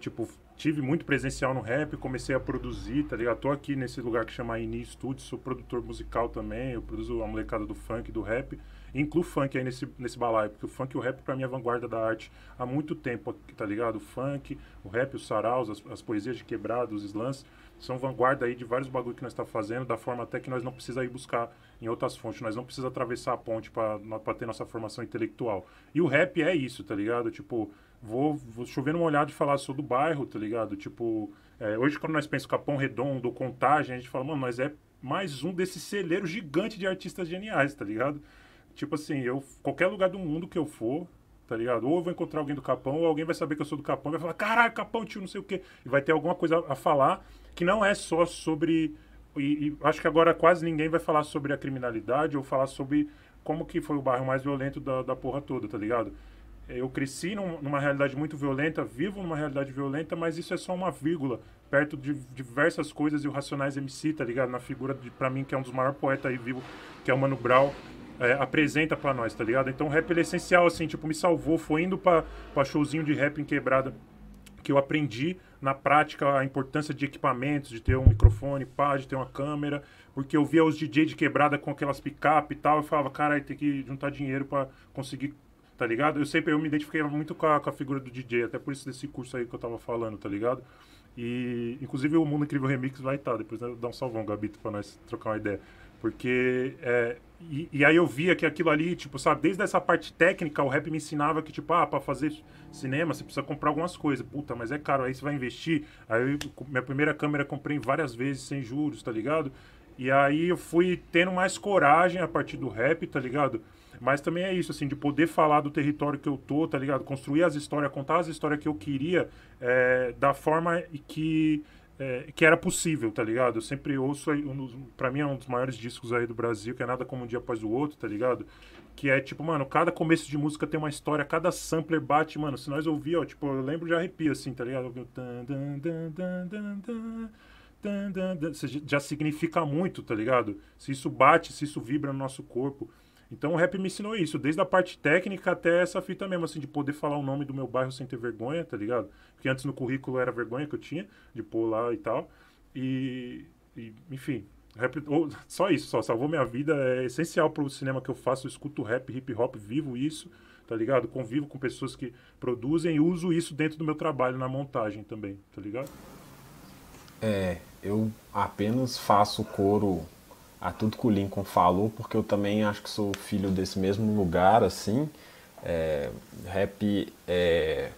tipo, tive muito presencial no rap, comecei a produzir, tá ligado? Tô aqui nesse lugar que chama Ini Studio, sou produtor musical também, eu produzo a molecada do funk, do rap, incluo funk aí nesse, nesse balaio, porque o funk e o rap pra mim é vanguarda da arte há muito tempo, tá ligado? O funk, o rap, os saraus, as, as poesias de quebrado, os slams, são vanguarda aí de vários bagulho que nós está fazendo, da forma até que nós não precisa ir buscar em outras fontes, nós não precisa atravessar a ponte para ter nossa formação intelectual. E o rap é isso, tá ligado? Tipo, vou, vou chover numa olhada e falar sobre o bairro, tá ligado? Tipo, é, hoje quando nós pensamos Capão Redondo, Contagem, a gente fala, mano, nós é mais um desses celeiros gigantes de artistas geniais, tá ligado? Tipo assim, eu, qualquer lugar do mundo que eu for, tá ligado? Ou eu vou encontrar alguém do Capão, ou alguém vai saber que eu sou do Capão vai falar, caralho, Capão, tio, não sei o quê. E vai ter alguma coisa a falar que não é só sobre. E, e, acho que agora quase ninguém vai falar sobre a criminalidade ou falar sobre como que foi o bairro mais violento da, da porra toda, tá ligado? Eu cresci num, numa realidade muito violenta, vivo numa realidade violenta, mas isso é só uma vírgula, perto de diversas coisas e o Racionais MC, tá ligado? Na figura, de, pra mim, que é um dos maiores poetas aí vivo, que é o Mano Brown, é, apresenta para nós, tá ligado? Então o rap é essencial, assim, tipo, me salvou, foi indo pra, pra showzinho de rap em quebrada que eu aprendi na prática a importância de equipamentos, de ter um microfone, pá, de ter uma câmera, porque eu via os DJ de quebrada com aquelas picape e tal, eu falava, cara, tem que juntar dinheiro para conseguir, tá ligado? Eu sempre eu me identifiquei muito com a, com a, figura do DJ, até por isso desse curso aí que eu tava falando, tá ligado? E inclusive o Mundo Incrível Remix vai estar, tá, depois né, dá um salvão, Gabito, para nós trocar uma ideia. Porque. É, e, e, aí eu via que aquilo ali, tipo, sabe, desde essa parte técnica, o rap me ensinava que, tipo, ah, pra fazer cinema você precisa comprar algumas coisas. Puta, mas é caro, aí você vai investir. Aí eu, minha primeira câmera comprei várias vezes sem juros, tá ligado? E aí eu fui tendo mais coragem a partir do rap, tá ligado? Mas também é isso, assim, de poder falar do território que eu tô, tá ligado? Construir as histórias, contar as histórias que eu queria é, da forma que é, que era possível, tá ligado? Eu sempre ouço, um pra mim é um dos maiores discos aí do Brasil, que é Nada Como Um Dia Após o Outro, tá ligado? Que é tipo, mano, cada começo de música tem uma história, cada sampler bate, mano, se nós ouvir, ó, tipo, eu lembro de arrepio, assim, tá ligado? Já significa muito, tá ligado? Se isso bate, se isso vibra no nosso corpo. Então o rap me ensinou isso, desde a parte técnica até essa fita mesmo, assim, de poder falar o nome do meu bairro sem ter vergonha, tá ligado? Porque antes no currículo era vergonha que eu tinha de pôr lá e tal. E, e enfim, rap, ou, só isso, só salvou minha vida, é essencial pro cinema que eu faço, eu escuto rap, hip hop, vivo isso, tá ligado? Convivo com pessoas que produzem e uso isso dentro do meu trabalho na montagem também, tá ligado? É, eu apenas faço coro a tudo que o Lincoln falou, porque eu também acho que sou filho desse mesmo lugar, assim. É, rap é,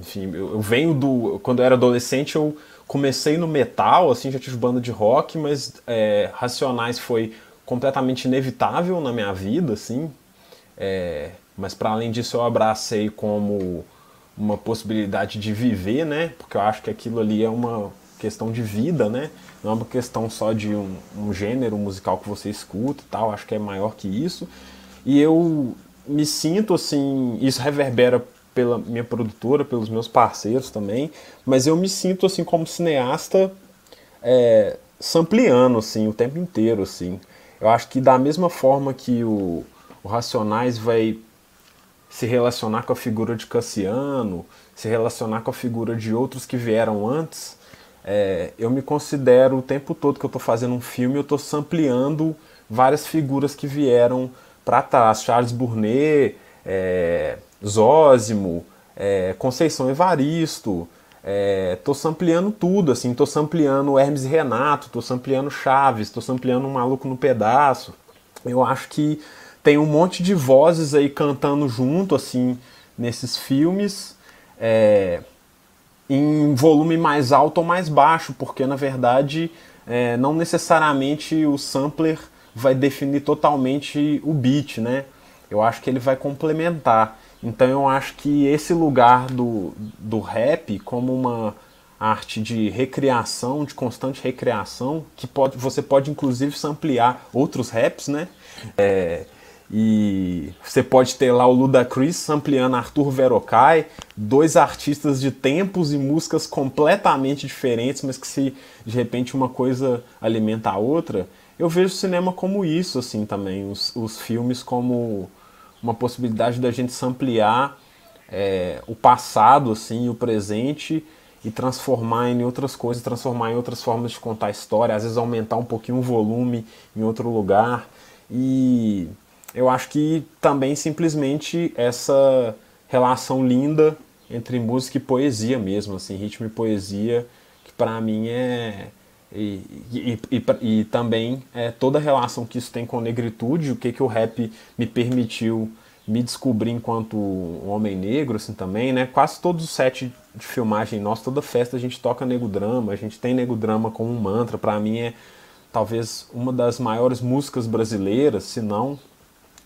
enfim, eu, eu, venho do. Quando eu era adolescente, eu comecei no metal, assim, já tive banda de rock, mas é, Racionais foi completamente inevitável na minha vida, assim. É, mas para além disso, eu abracei como uma possibilidade de viver, né? Porque eu acho que aquilo ali é uma questão de vida, né? Não é uma questão só de um, um gênero musical que você escuta e tal, acho que é maior que isso. E eu me sinto assim, isso reverbera pela minha produtora, pelos meus parceiros também, mas eu me sinto assim como cineasta é, sampleando assim o tempo inteiro assim. Eu acho que da mesma forma que o, o Racionais vai se relacionar com a figura de Cassiano, se relacionar com a figura de outros que vieram antes, é, eu me considero o tempo todo que eu estou fazendo um filme, eu estou sampleando várias figuras que vieram para trás. Charles Burnet, é, Zósimo, é, Conceição Evaristo, estou é, sampleando tudo, assim, tô sampleando Hermes e Renato, tô sampleando Chaves, tô sampleando Um Maluco no Pedaço. Eu acho que tem um monte de vozes aí cantando junto, assim, nesses filmes. É, em volume mais alto ou mais baixo, porque na verdade é, não necessariamente o sampler vai definir totalmente o beat, né? Eu acho que ele vai complementar. Então eu acho que esse lugar do, do rap como uma arte de recriação, de constante recriação, que pode, você pode inclusive samplear outros raps, né? É, e você pode ter lá o Ludacris ampliando Arthur Verocai, dois artistas de tempos e músicas completamente diferentes, mas que se de repente uma coisa alimenta a outra. Eu vejo o cinema como isso, assim, também. Os, os filmes como uma possibilidade da gente ampliar é, o passado, assim, o presente e transformar em outras coisas, transformar em outras formas de contar a história, às vezes aumentar um pouquinho o volume em outro lugar. E eu acho que também simplesmente essa relação linda entre música e poesia mesmo, assim, ritmo e poesia, que para mim é e, e, e, e, também é toda a relação que isso tem com negritude, o que que o rap me permitiu me descobrir enquanto homem negro, assim, também, né? Quase todos os sets de filmagem nossa, toda festa a gente toca nego drama, a gente tem nego drama como um mantra, para mim é talvez uma das maiores músicas brasileiras, se não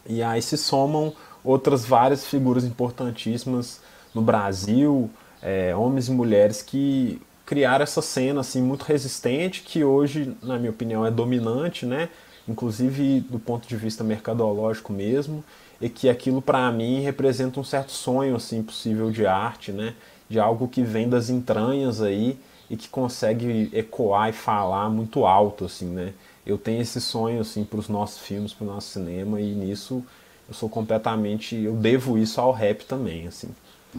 e aí se somam outras várias figuras importantíssimas no Brasil, é, homens e mulheres que criaram essa cena assim muito resistente que hoje, na minha opinião, é dominante, né? Inclusive do ponto de vista mercadológico mesmo, e que aquilo para mim representa um certo sonho assim possível de arte, né? De algo que vem das entranhas aí e que consegue ecoar e falar muito alto assim, né? Eu tenho esse sonho assim para os nossos filmes, para o nosso cinema e nisso eu sou completamente, eu devo isso ao rap também, assim.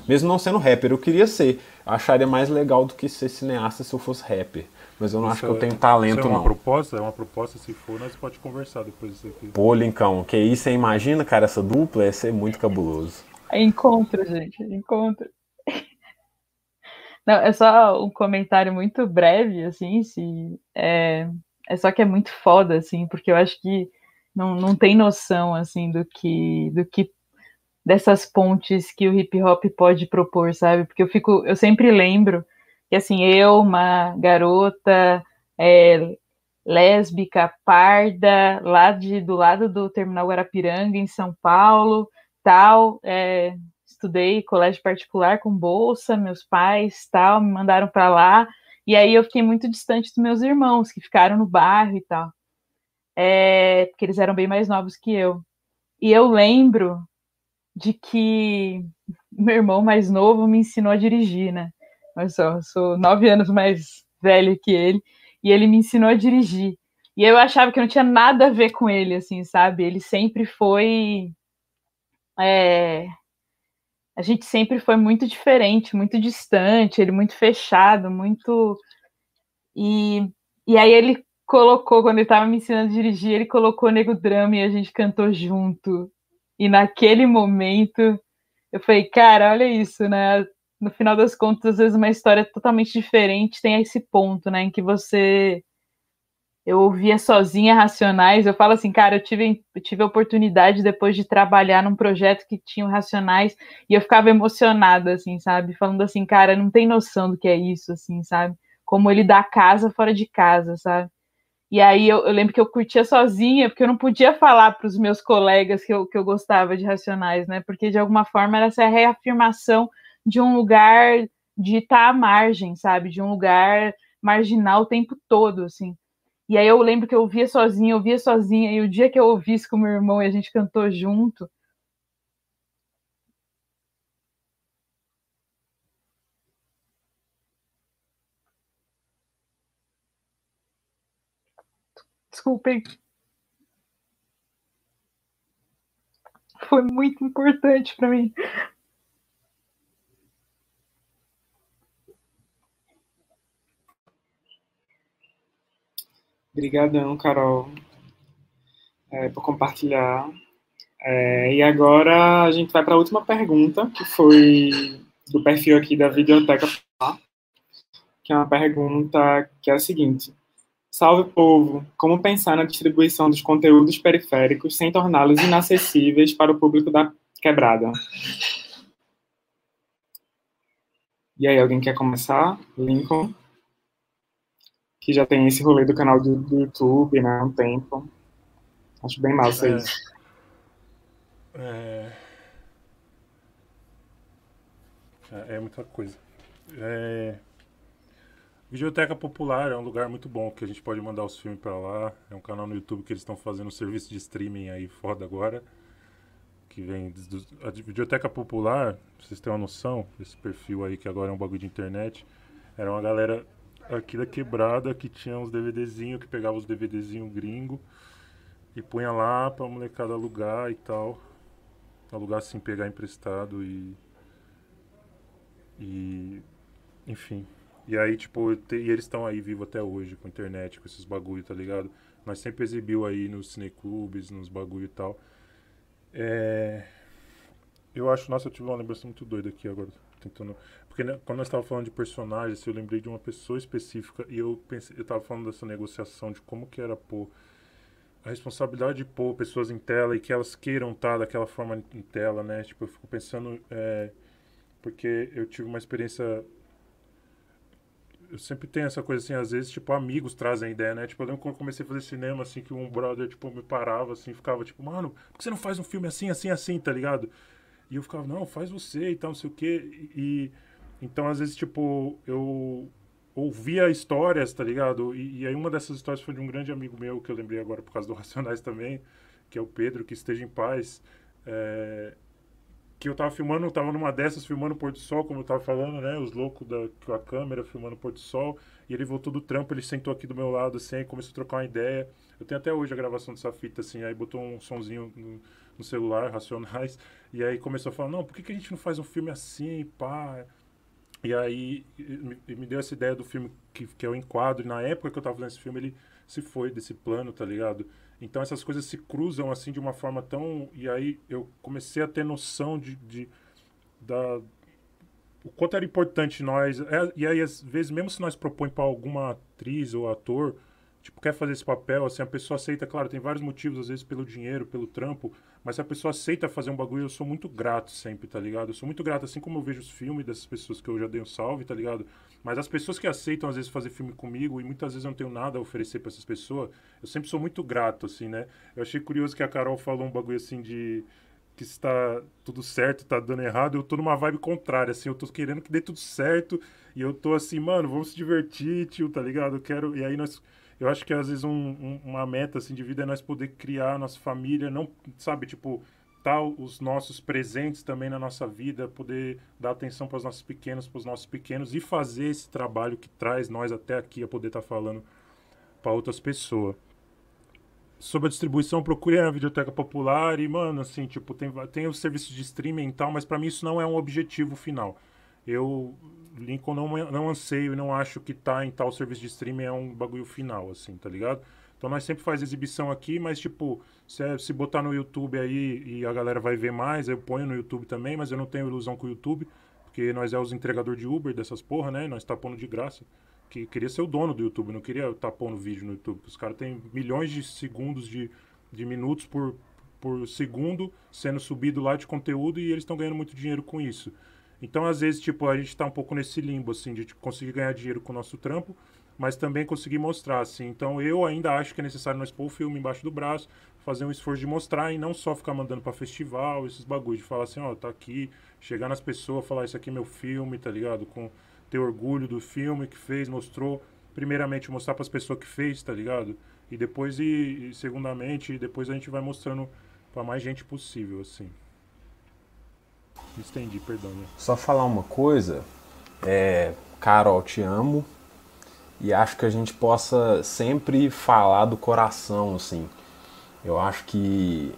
Mesmo não sendo rapper, eu queria ser. Eu acharia mais legal do que ser cineasta se eu fosse rapper. Mas eu não isso acho que eu tenho talento, isso é uma não. proposta? É uma proposta, se for, nós pode conversar depois disso aqui. Pô, Lincão, que isso, você imagina, cara, essa dupla ia ser muito cabuloso. É encontro, gente, é encontro. Não, é só um comentário muito breve, assim, se... É é só que é muito foda, assim, porque eu acho que não, não tem noção, assim, do que, do que dessas pontes que o hip hop pode propor, sabe? Porque eu fico, eu sempre lembro que, assim, eu, uma garota é, lésbica, parda, lá de, do lado do Terminal Guarapiranga, em São Paulo, tal, é, estudei colégio particular com bolsa, meus pais, tal, me mandaram para lá, e aí eu fiquei muito distante dos meus irmãos, que ficaram no bairro e tal. É, porque eles eram bem mais novos que eu. E eu lembro de que meu irmão mais novo me ensinou a dirigir, né? Olha só, eu sou nove anos mais velho que ele, e ele me ensinou a dirigir. E eu achava que não tinha nada a ver com ele, assim, sabe? Ele sempre foi. É, a gente sempre foi muito diferente, muito distante, ele muito fechado, muito. E, e aí ele colocou, quando ele estava me ensinando a dirigir, ele colocou Nego Drama e a gente cantou junto. E naquele momento eu falei, cara, olha isso, né? No final das contas, às vezes uma história totalmente diferente tem esse ponto, né? Em que você eu ouvia sozinha Racionais. Eu falo assim, cara, eu tive, eu tive a oportunidade depois de trabalhar num projeto que tinha Racionais e eu ficava emocionada, assim, sabe? Falando assim, cara, não tem noção do que é isso, assim, sabe? Como ele dá casa fora de casa, sabe? E aí eu, eu lembro que eu curtia sozinha, porque eu não podia falar para os meus colegas que eu, que eu gostava de Racionais, né? Porque de alguma forma era essa reafirmação de um lugar de estar à margem, sabe? De um lugar marginal o tempo todo, assim. E aí eu lembro que eu ouvia sozinha, eu ouvia sozinha, e o dia que eu ouvi isso com meu irmão e a gente cantou junto. Desculpem. Foi muito importante para mim. Obrigadão, Carol, é, por compartilhar. É, e agora a gente vai para a última pergunta, que foi do perfil aqui da Videoteca, que é uma pergunta que é a seguinte. Salve, povo! Como pensar na distribuição dos conteúdos periféricos sem torná-los inacessíveis para o público da quebrada? E aí, alguém quer começar? Lincoln? Que já tem esse rolê do canal do, do YouTube, né? Há um tempo. Acho bem massa é, isso. É... é, é muita coisa. É... Videoteca Popular é um lugar muito bom que a gente pode mandar os filmes para lá. É um canal no YouTube que eles estão fazendo um serviço de streaming aí foda agora. Que vem do, a Videoteca Popular, pra vocês terem uma noção, esse perfil aí que agora é um bagulho de internet, era uma galera aqui da quebrada que tinha uns DVDzinhos, que pegava os DVDzinhos gringo e punha lá pra molecada alugar e tal. Alugar assim, pegar emprestado e. E. Enfim, e aí, tipo, te, e eles estão aí vivos até hoje com internet, com esses bagulho, tá ligado? Nós sempre exibiu aí nos cineclubes, nos bagulho e tal. É... Eu acho, nossa, eu tive uma lembrança muito doida aqui agora, tentando... Porque né, quando nós estávamos falando de personagens, eu lembrei de uma pessoa específica e eu pensei, eu tava falando dessa negociação de como que era pôr a responsabilidade de pôr pessoas em tela e que elas queiram estar daquela forma em tela, né? Tipo, eu fico pensando, é, porque eu tive uma experiência eu sempre tenho essa coisa assim, às vezes, tipo, amigos trazem ideia, né? Tipo, eu lembro quando comecei a fazer cinema, assim, que um brother, tipo, me parava, assim, ficava, tipo, mano, por que você não faz um filme assim, assim, assim, tá ligado? E eu ficava, não, faz você e tal, não sei o quê. E, então, às vezes, tipo, eu ouvia histórias, tá ligado? E, e, aí uma dessas histórias foi de um grande amigo meu, que eu lembrei agora por causa do Racionais também, que é o Pedro, que esteja em paz. É, que eu tava filmando, eu tava numa dessas filmando o pôr do sol, como eu tava falando, né? Os loucos da com a câmera filmando o pôr do sol. E ele voltou do trampo, ele sentou aqui do meu lado, assim, aí começou a trocar uma ideia. Eu tenho até hoje a gravação dessa fita, assim, aí botou um sonzinho no, no celular, Racionais. E aí começou a falar, não, por que, que a gente não faz um filme assim, pá? E aí me, me deu essa ideia do filme que, que é o enquadro. E na época que eu tava fazendo esse filme, ele se foi desse plano, tá ligado? Então essas coisas se cruzam assim de uma forma tão. E aí eu comecei a ter noção de. de da, o quanto era importante nós. É, e aí, às vezes, mesmo se nós propõe para alguma atriz ou ator, tipo, quer fazer esse papel, assim, a pessoa aceita, claro, tem vários motivos, às vezes pelo dinheiro, pelo trampo, mas se a pessoa aceita fazer um bagulho, eu sou muito grato sempre, tá ligado? Eu sou muito grato, assim como eu vejo os filmes dessas pessoas que eu já dei um salve, tá ligado? Mas as pessoas que aceitam, às vezes, fazer filme comigo, e muitas vezes eu não tenho nada a oferecer para essas pessoas, eu sempre sou muito grato, assim, né? Eu achei curioso que a Carol falou um bagulho assim de que está tudo certo, está dando errado, eu tô numa vibe contrária, assim, eu tô querendo que dê tudo certo, e eu tô assim, mano, vamos se divertir, tio, tá ligado? Eu quero. E aí nós. Eu acho que às vezes um, um, uma meta assim, de vida é nós poder criar a nossa família, não, sabe, tipo, os nossos presentes também na nossa vida, poder dar atenção para os nossos pequenos, para os nossos pequenos e fazer esse trabalho que traz nós até aqui a poder estar tá falando para outras pessoas. Sobre a distribuição, procure a Videoteca Popular e, mano, assim, tipo, tem, tem os serviços de streaming e tal, mas para mim isso não é um objetivo final. Eu, Lincoln, não, não anseio e não acho que tá em tal serviço de streaming é um bagulho final, assim, tá ligado? Então nós sempre faz exibição aqui, mas tipo, se, é, se botar no YouTube aí e a galera vai ver mais, eu ponho no YouTube também, mas eu não tenho ilusão com o YouTube, porque nós é os entregador de Uber dessas porra, né? Nós tá pondo de graça. Que queria ser o dono do YouTube, não queria estar tá pondo vídeo no YouTube. Os caras têm milhões de segundos de, de minutos por, por segundo sendo subido lá de conteúdo e eles estão ganhando muito dinheiro com isso. Então, às vezes, tipo, a gente está um pouco nesse limbo, assim, de conseguir ganhar dinheiro com o nosso trampo, mas também conseguir mostrar, assim. Então eu ainda acho que é necessário nós pôr o filme embaixo do braço, fazer um esforço de mostrar e não só ficar mandando para festival, esses bagulhos, de falar assim, ó, tá aqui, chegar nas pessoas, falar isso aqui é meu filme, tá ligado? Com ter orgulho do filme que fez, mostrou, primeiramente mostrar para as pessoas que fez, tá ligado? E depois e, e segundamente, depois a gente vai mostrando para mais gente possível, assim. Estendi, perdão. Né? Só falar uma coisa, é, Carol, te amo, e acho que a gente possa sempre falar do coração, assim. Eu acho que,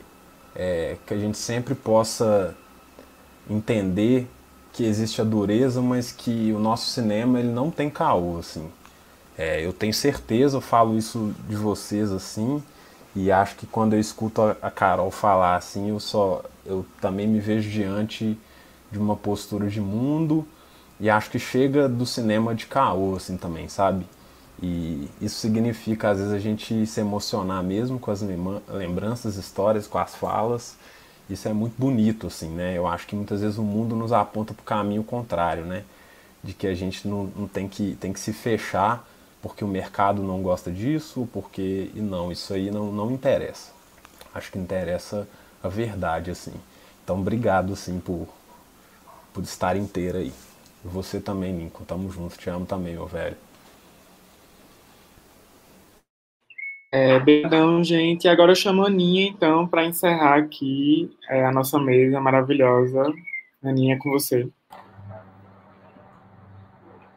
é, que a gente sempre possa entender que existe a dureza, mas que o nosso cinema ele não tem caô, assim. É, eu tenho certeza, eu falo isso de vocês assim, e acho que quando eu escuto a Carol falar assim, eu só eu também me vejo diante de uma postura de mundo e acho que chega do cinema de caô assim também, sabe? E isso significa às vezes a gente se emocionar mesmo com as lembranças, histórias, com as falas. Isso é muito bonito assim, né? Eu acho que muitas vezes o mundo nos aponta para o caminho contrário, né? De que a gente não, não tem que tem que se fechar porque o mercado não gosta disso, porque e não, isso aí não, não interessa. Acho que interessa a verdade assim. Então, obrigado assim por por estar inteira aí. Você também, Lincoln. Tamo junto. Te amo também, meu velho. É, Obrigadão, gente. Agora eu chamo a Aninha, então, para encerrar aqui é, a nossa mesa maravilhosa. Aninha, com você.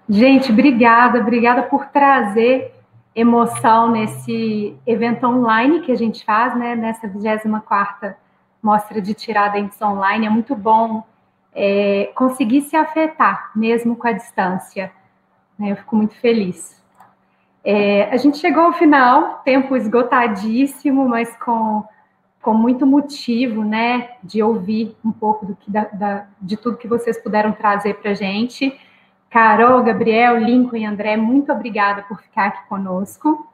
Gente, obrigada, obrigada por trazer emoção nesse evento online que a gente faz, né? Nessa 24 Mostra de Tiradentes Online. É muito bom é, conseguir se afetar, mesmo com a distância. Né? Eu fico muito feliz. É, a gente chegou ao final, tempo esgotadíssimo, mas com, com muito motivo, né, de ouvir um pouco do que, da, da, de tudo que vocês puderam trazer para a gente. Carol, Gabriel, Lincoln e André, muito obrigada por ficar aqui conosco.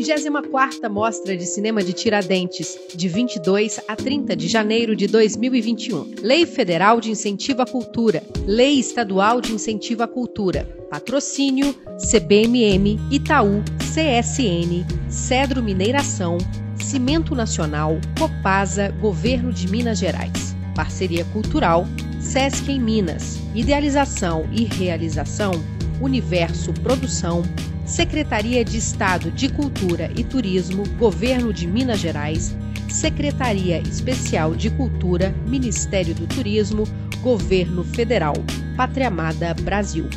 24ª Mostra de Cinema de Tiradentes, de 22 a 30 de janeiro de 2021. Lei Federal de Incentivo à Cultura. Lei Estadual de Incentivo à Cultura. Patrocínio CBMM, Itaú, CSN, Cedro Mineiração, Cimento Nacional, Copasa, Governo de Minas Gerais. Parceria Cultural, Sesc em Minas. Idealização e realização, Universo Produção, Secretaria de Estado de Cultura e Turismo, Governo de Minas Gerais, Secretaria Especial de Cultura, Ministério do Turismo, Governo Federal, Pátria Amada Brasil.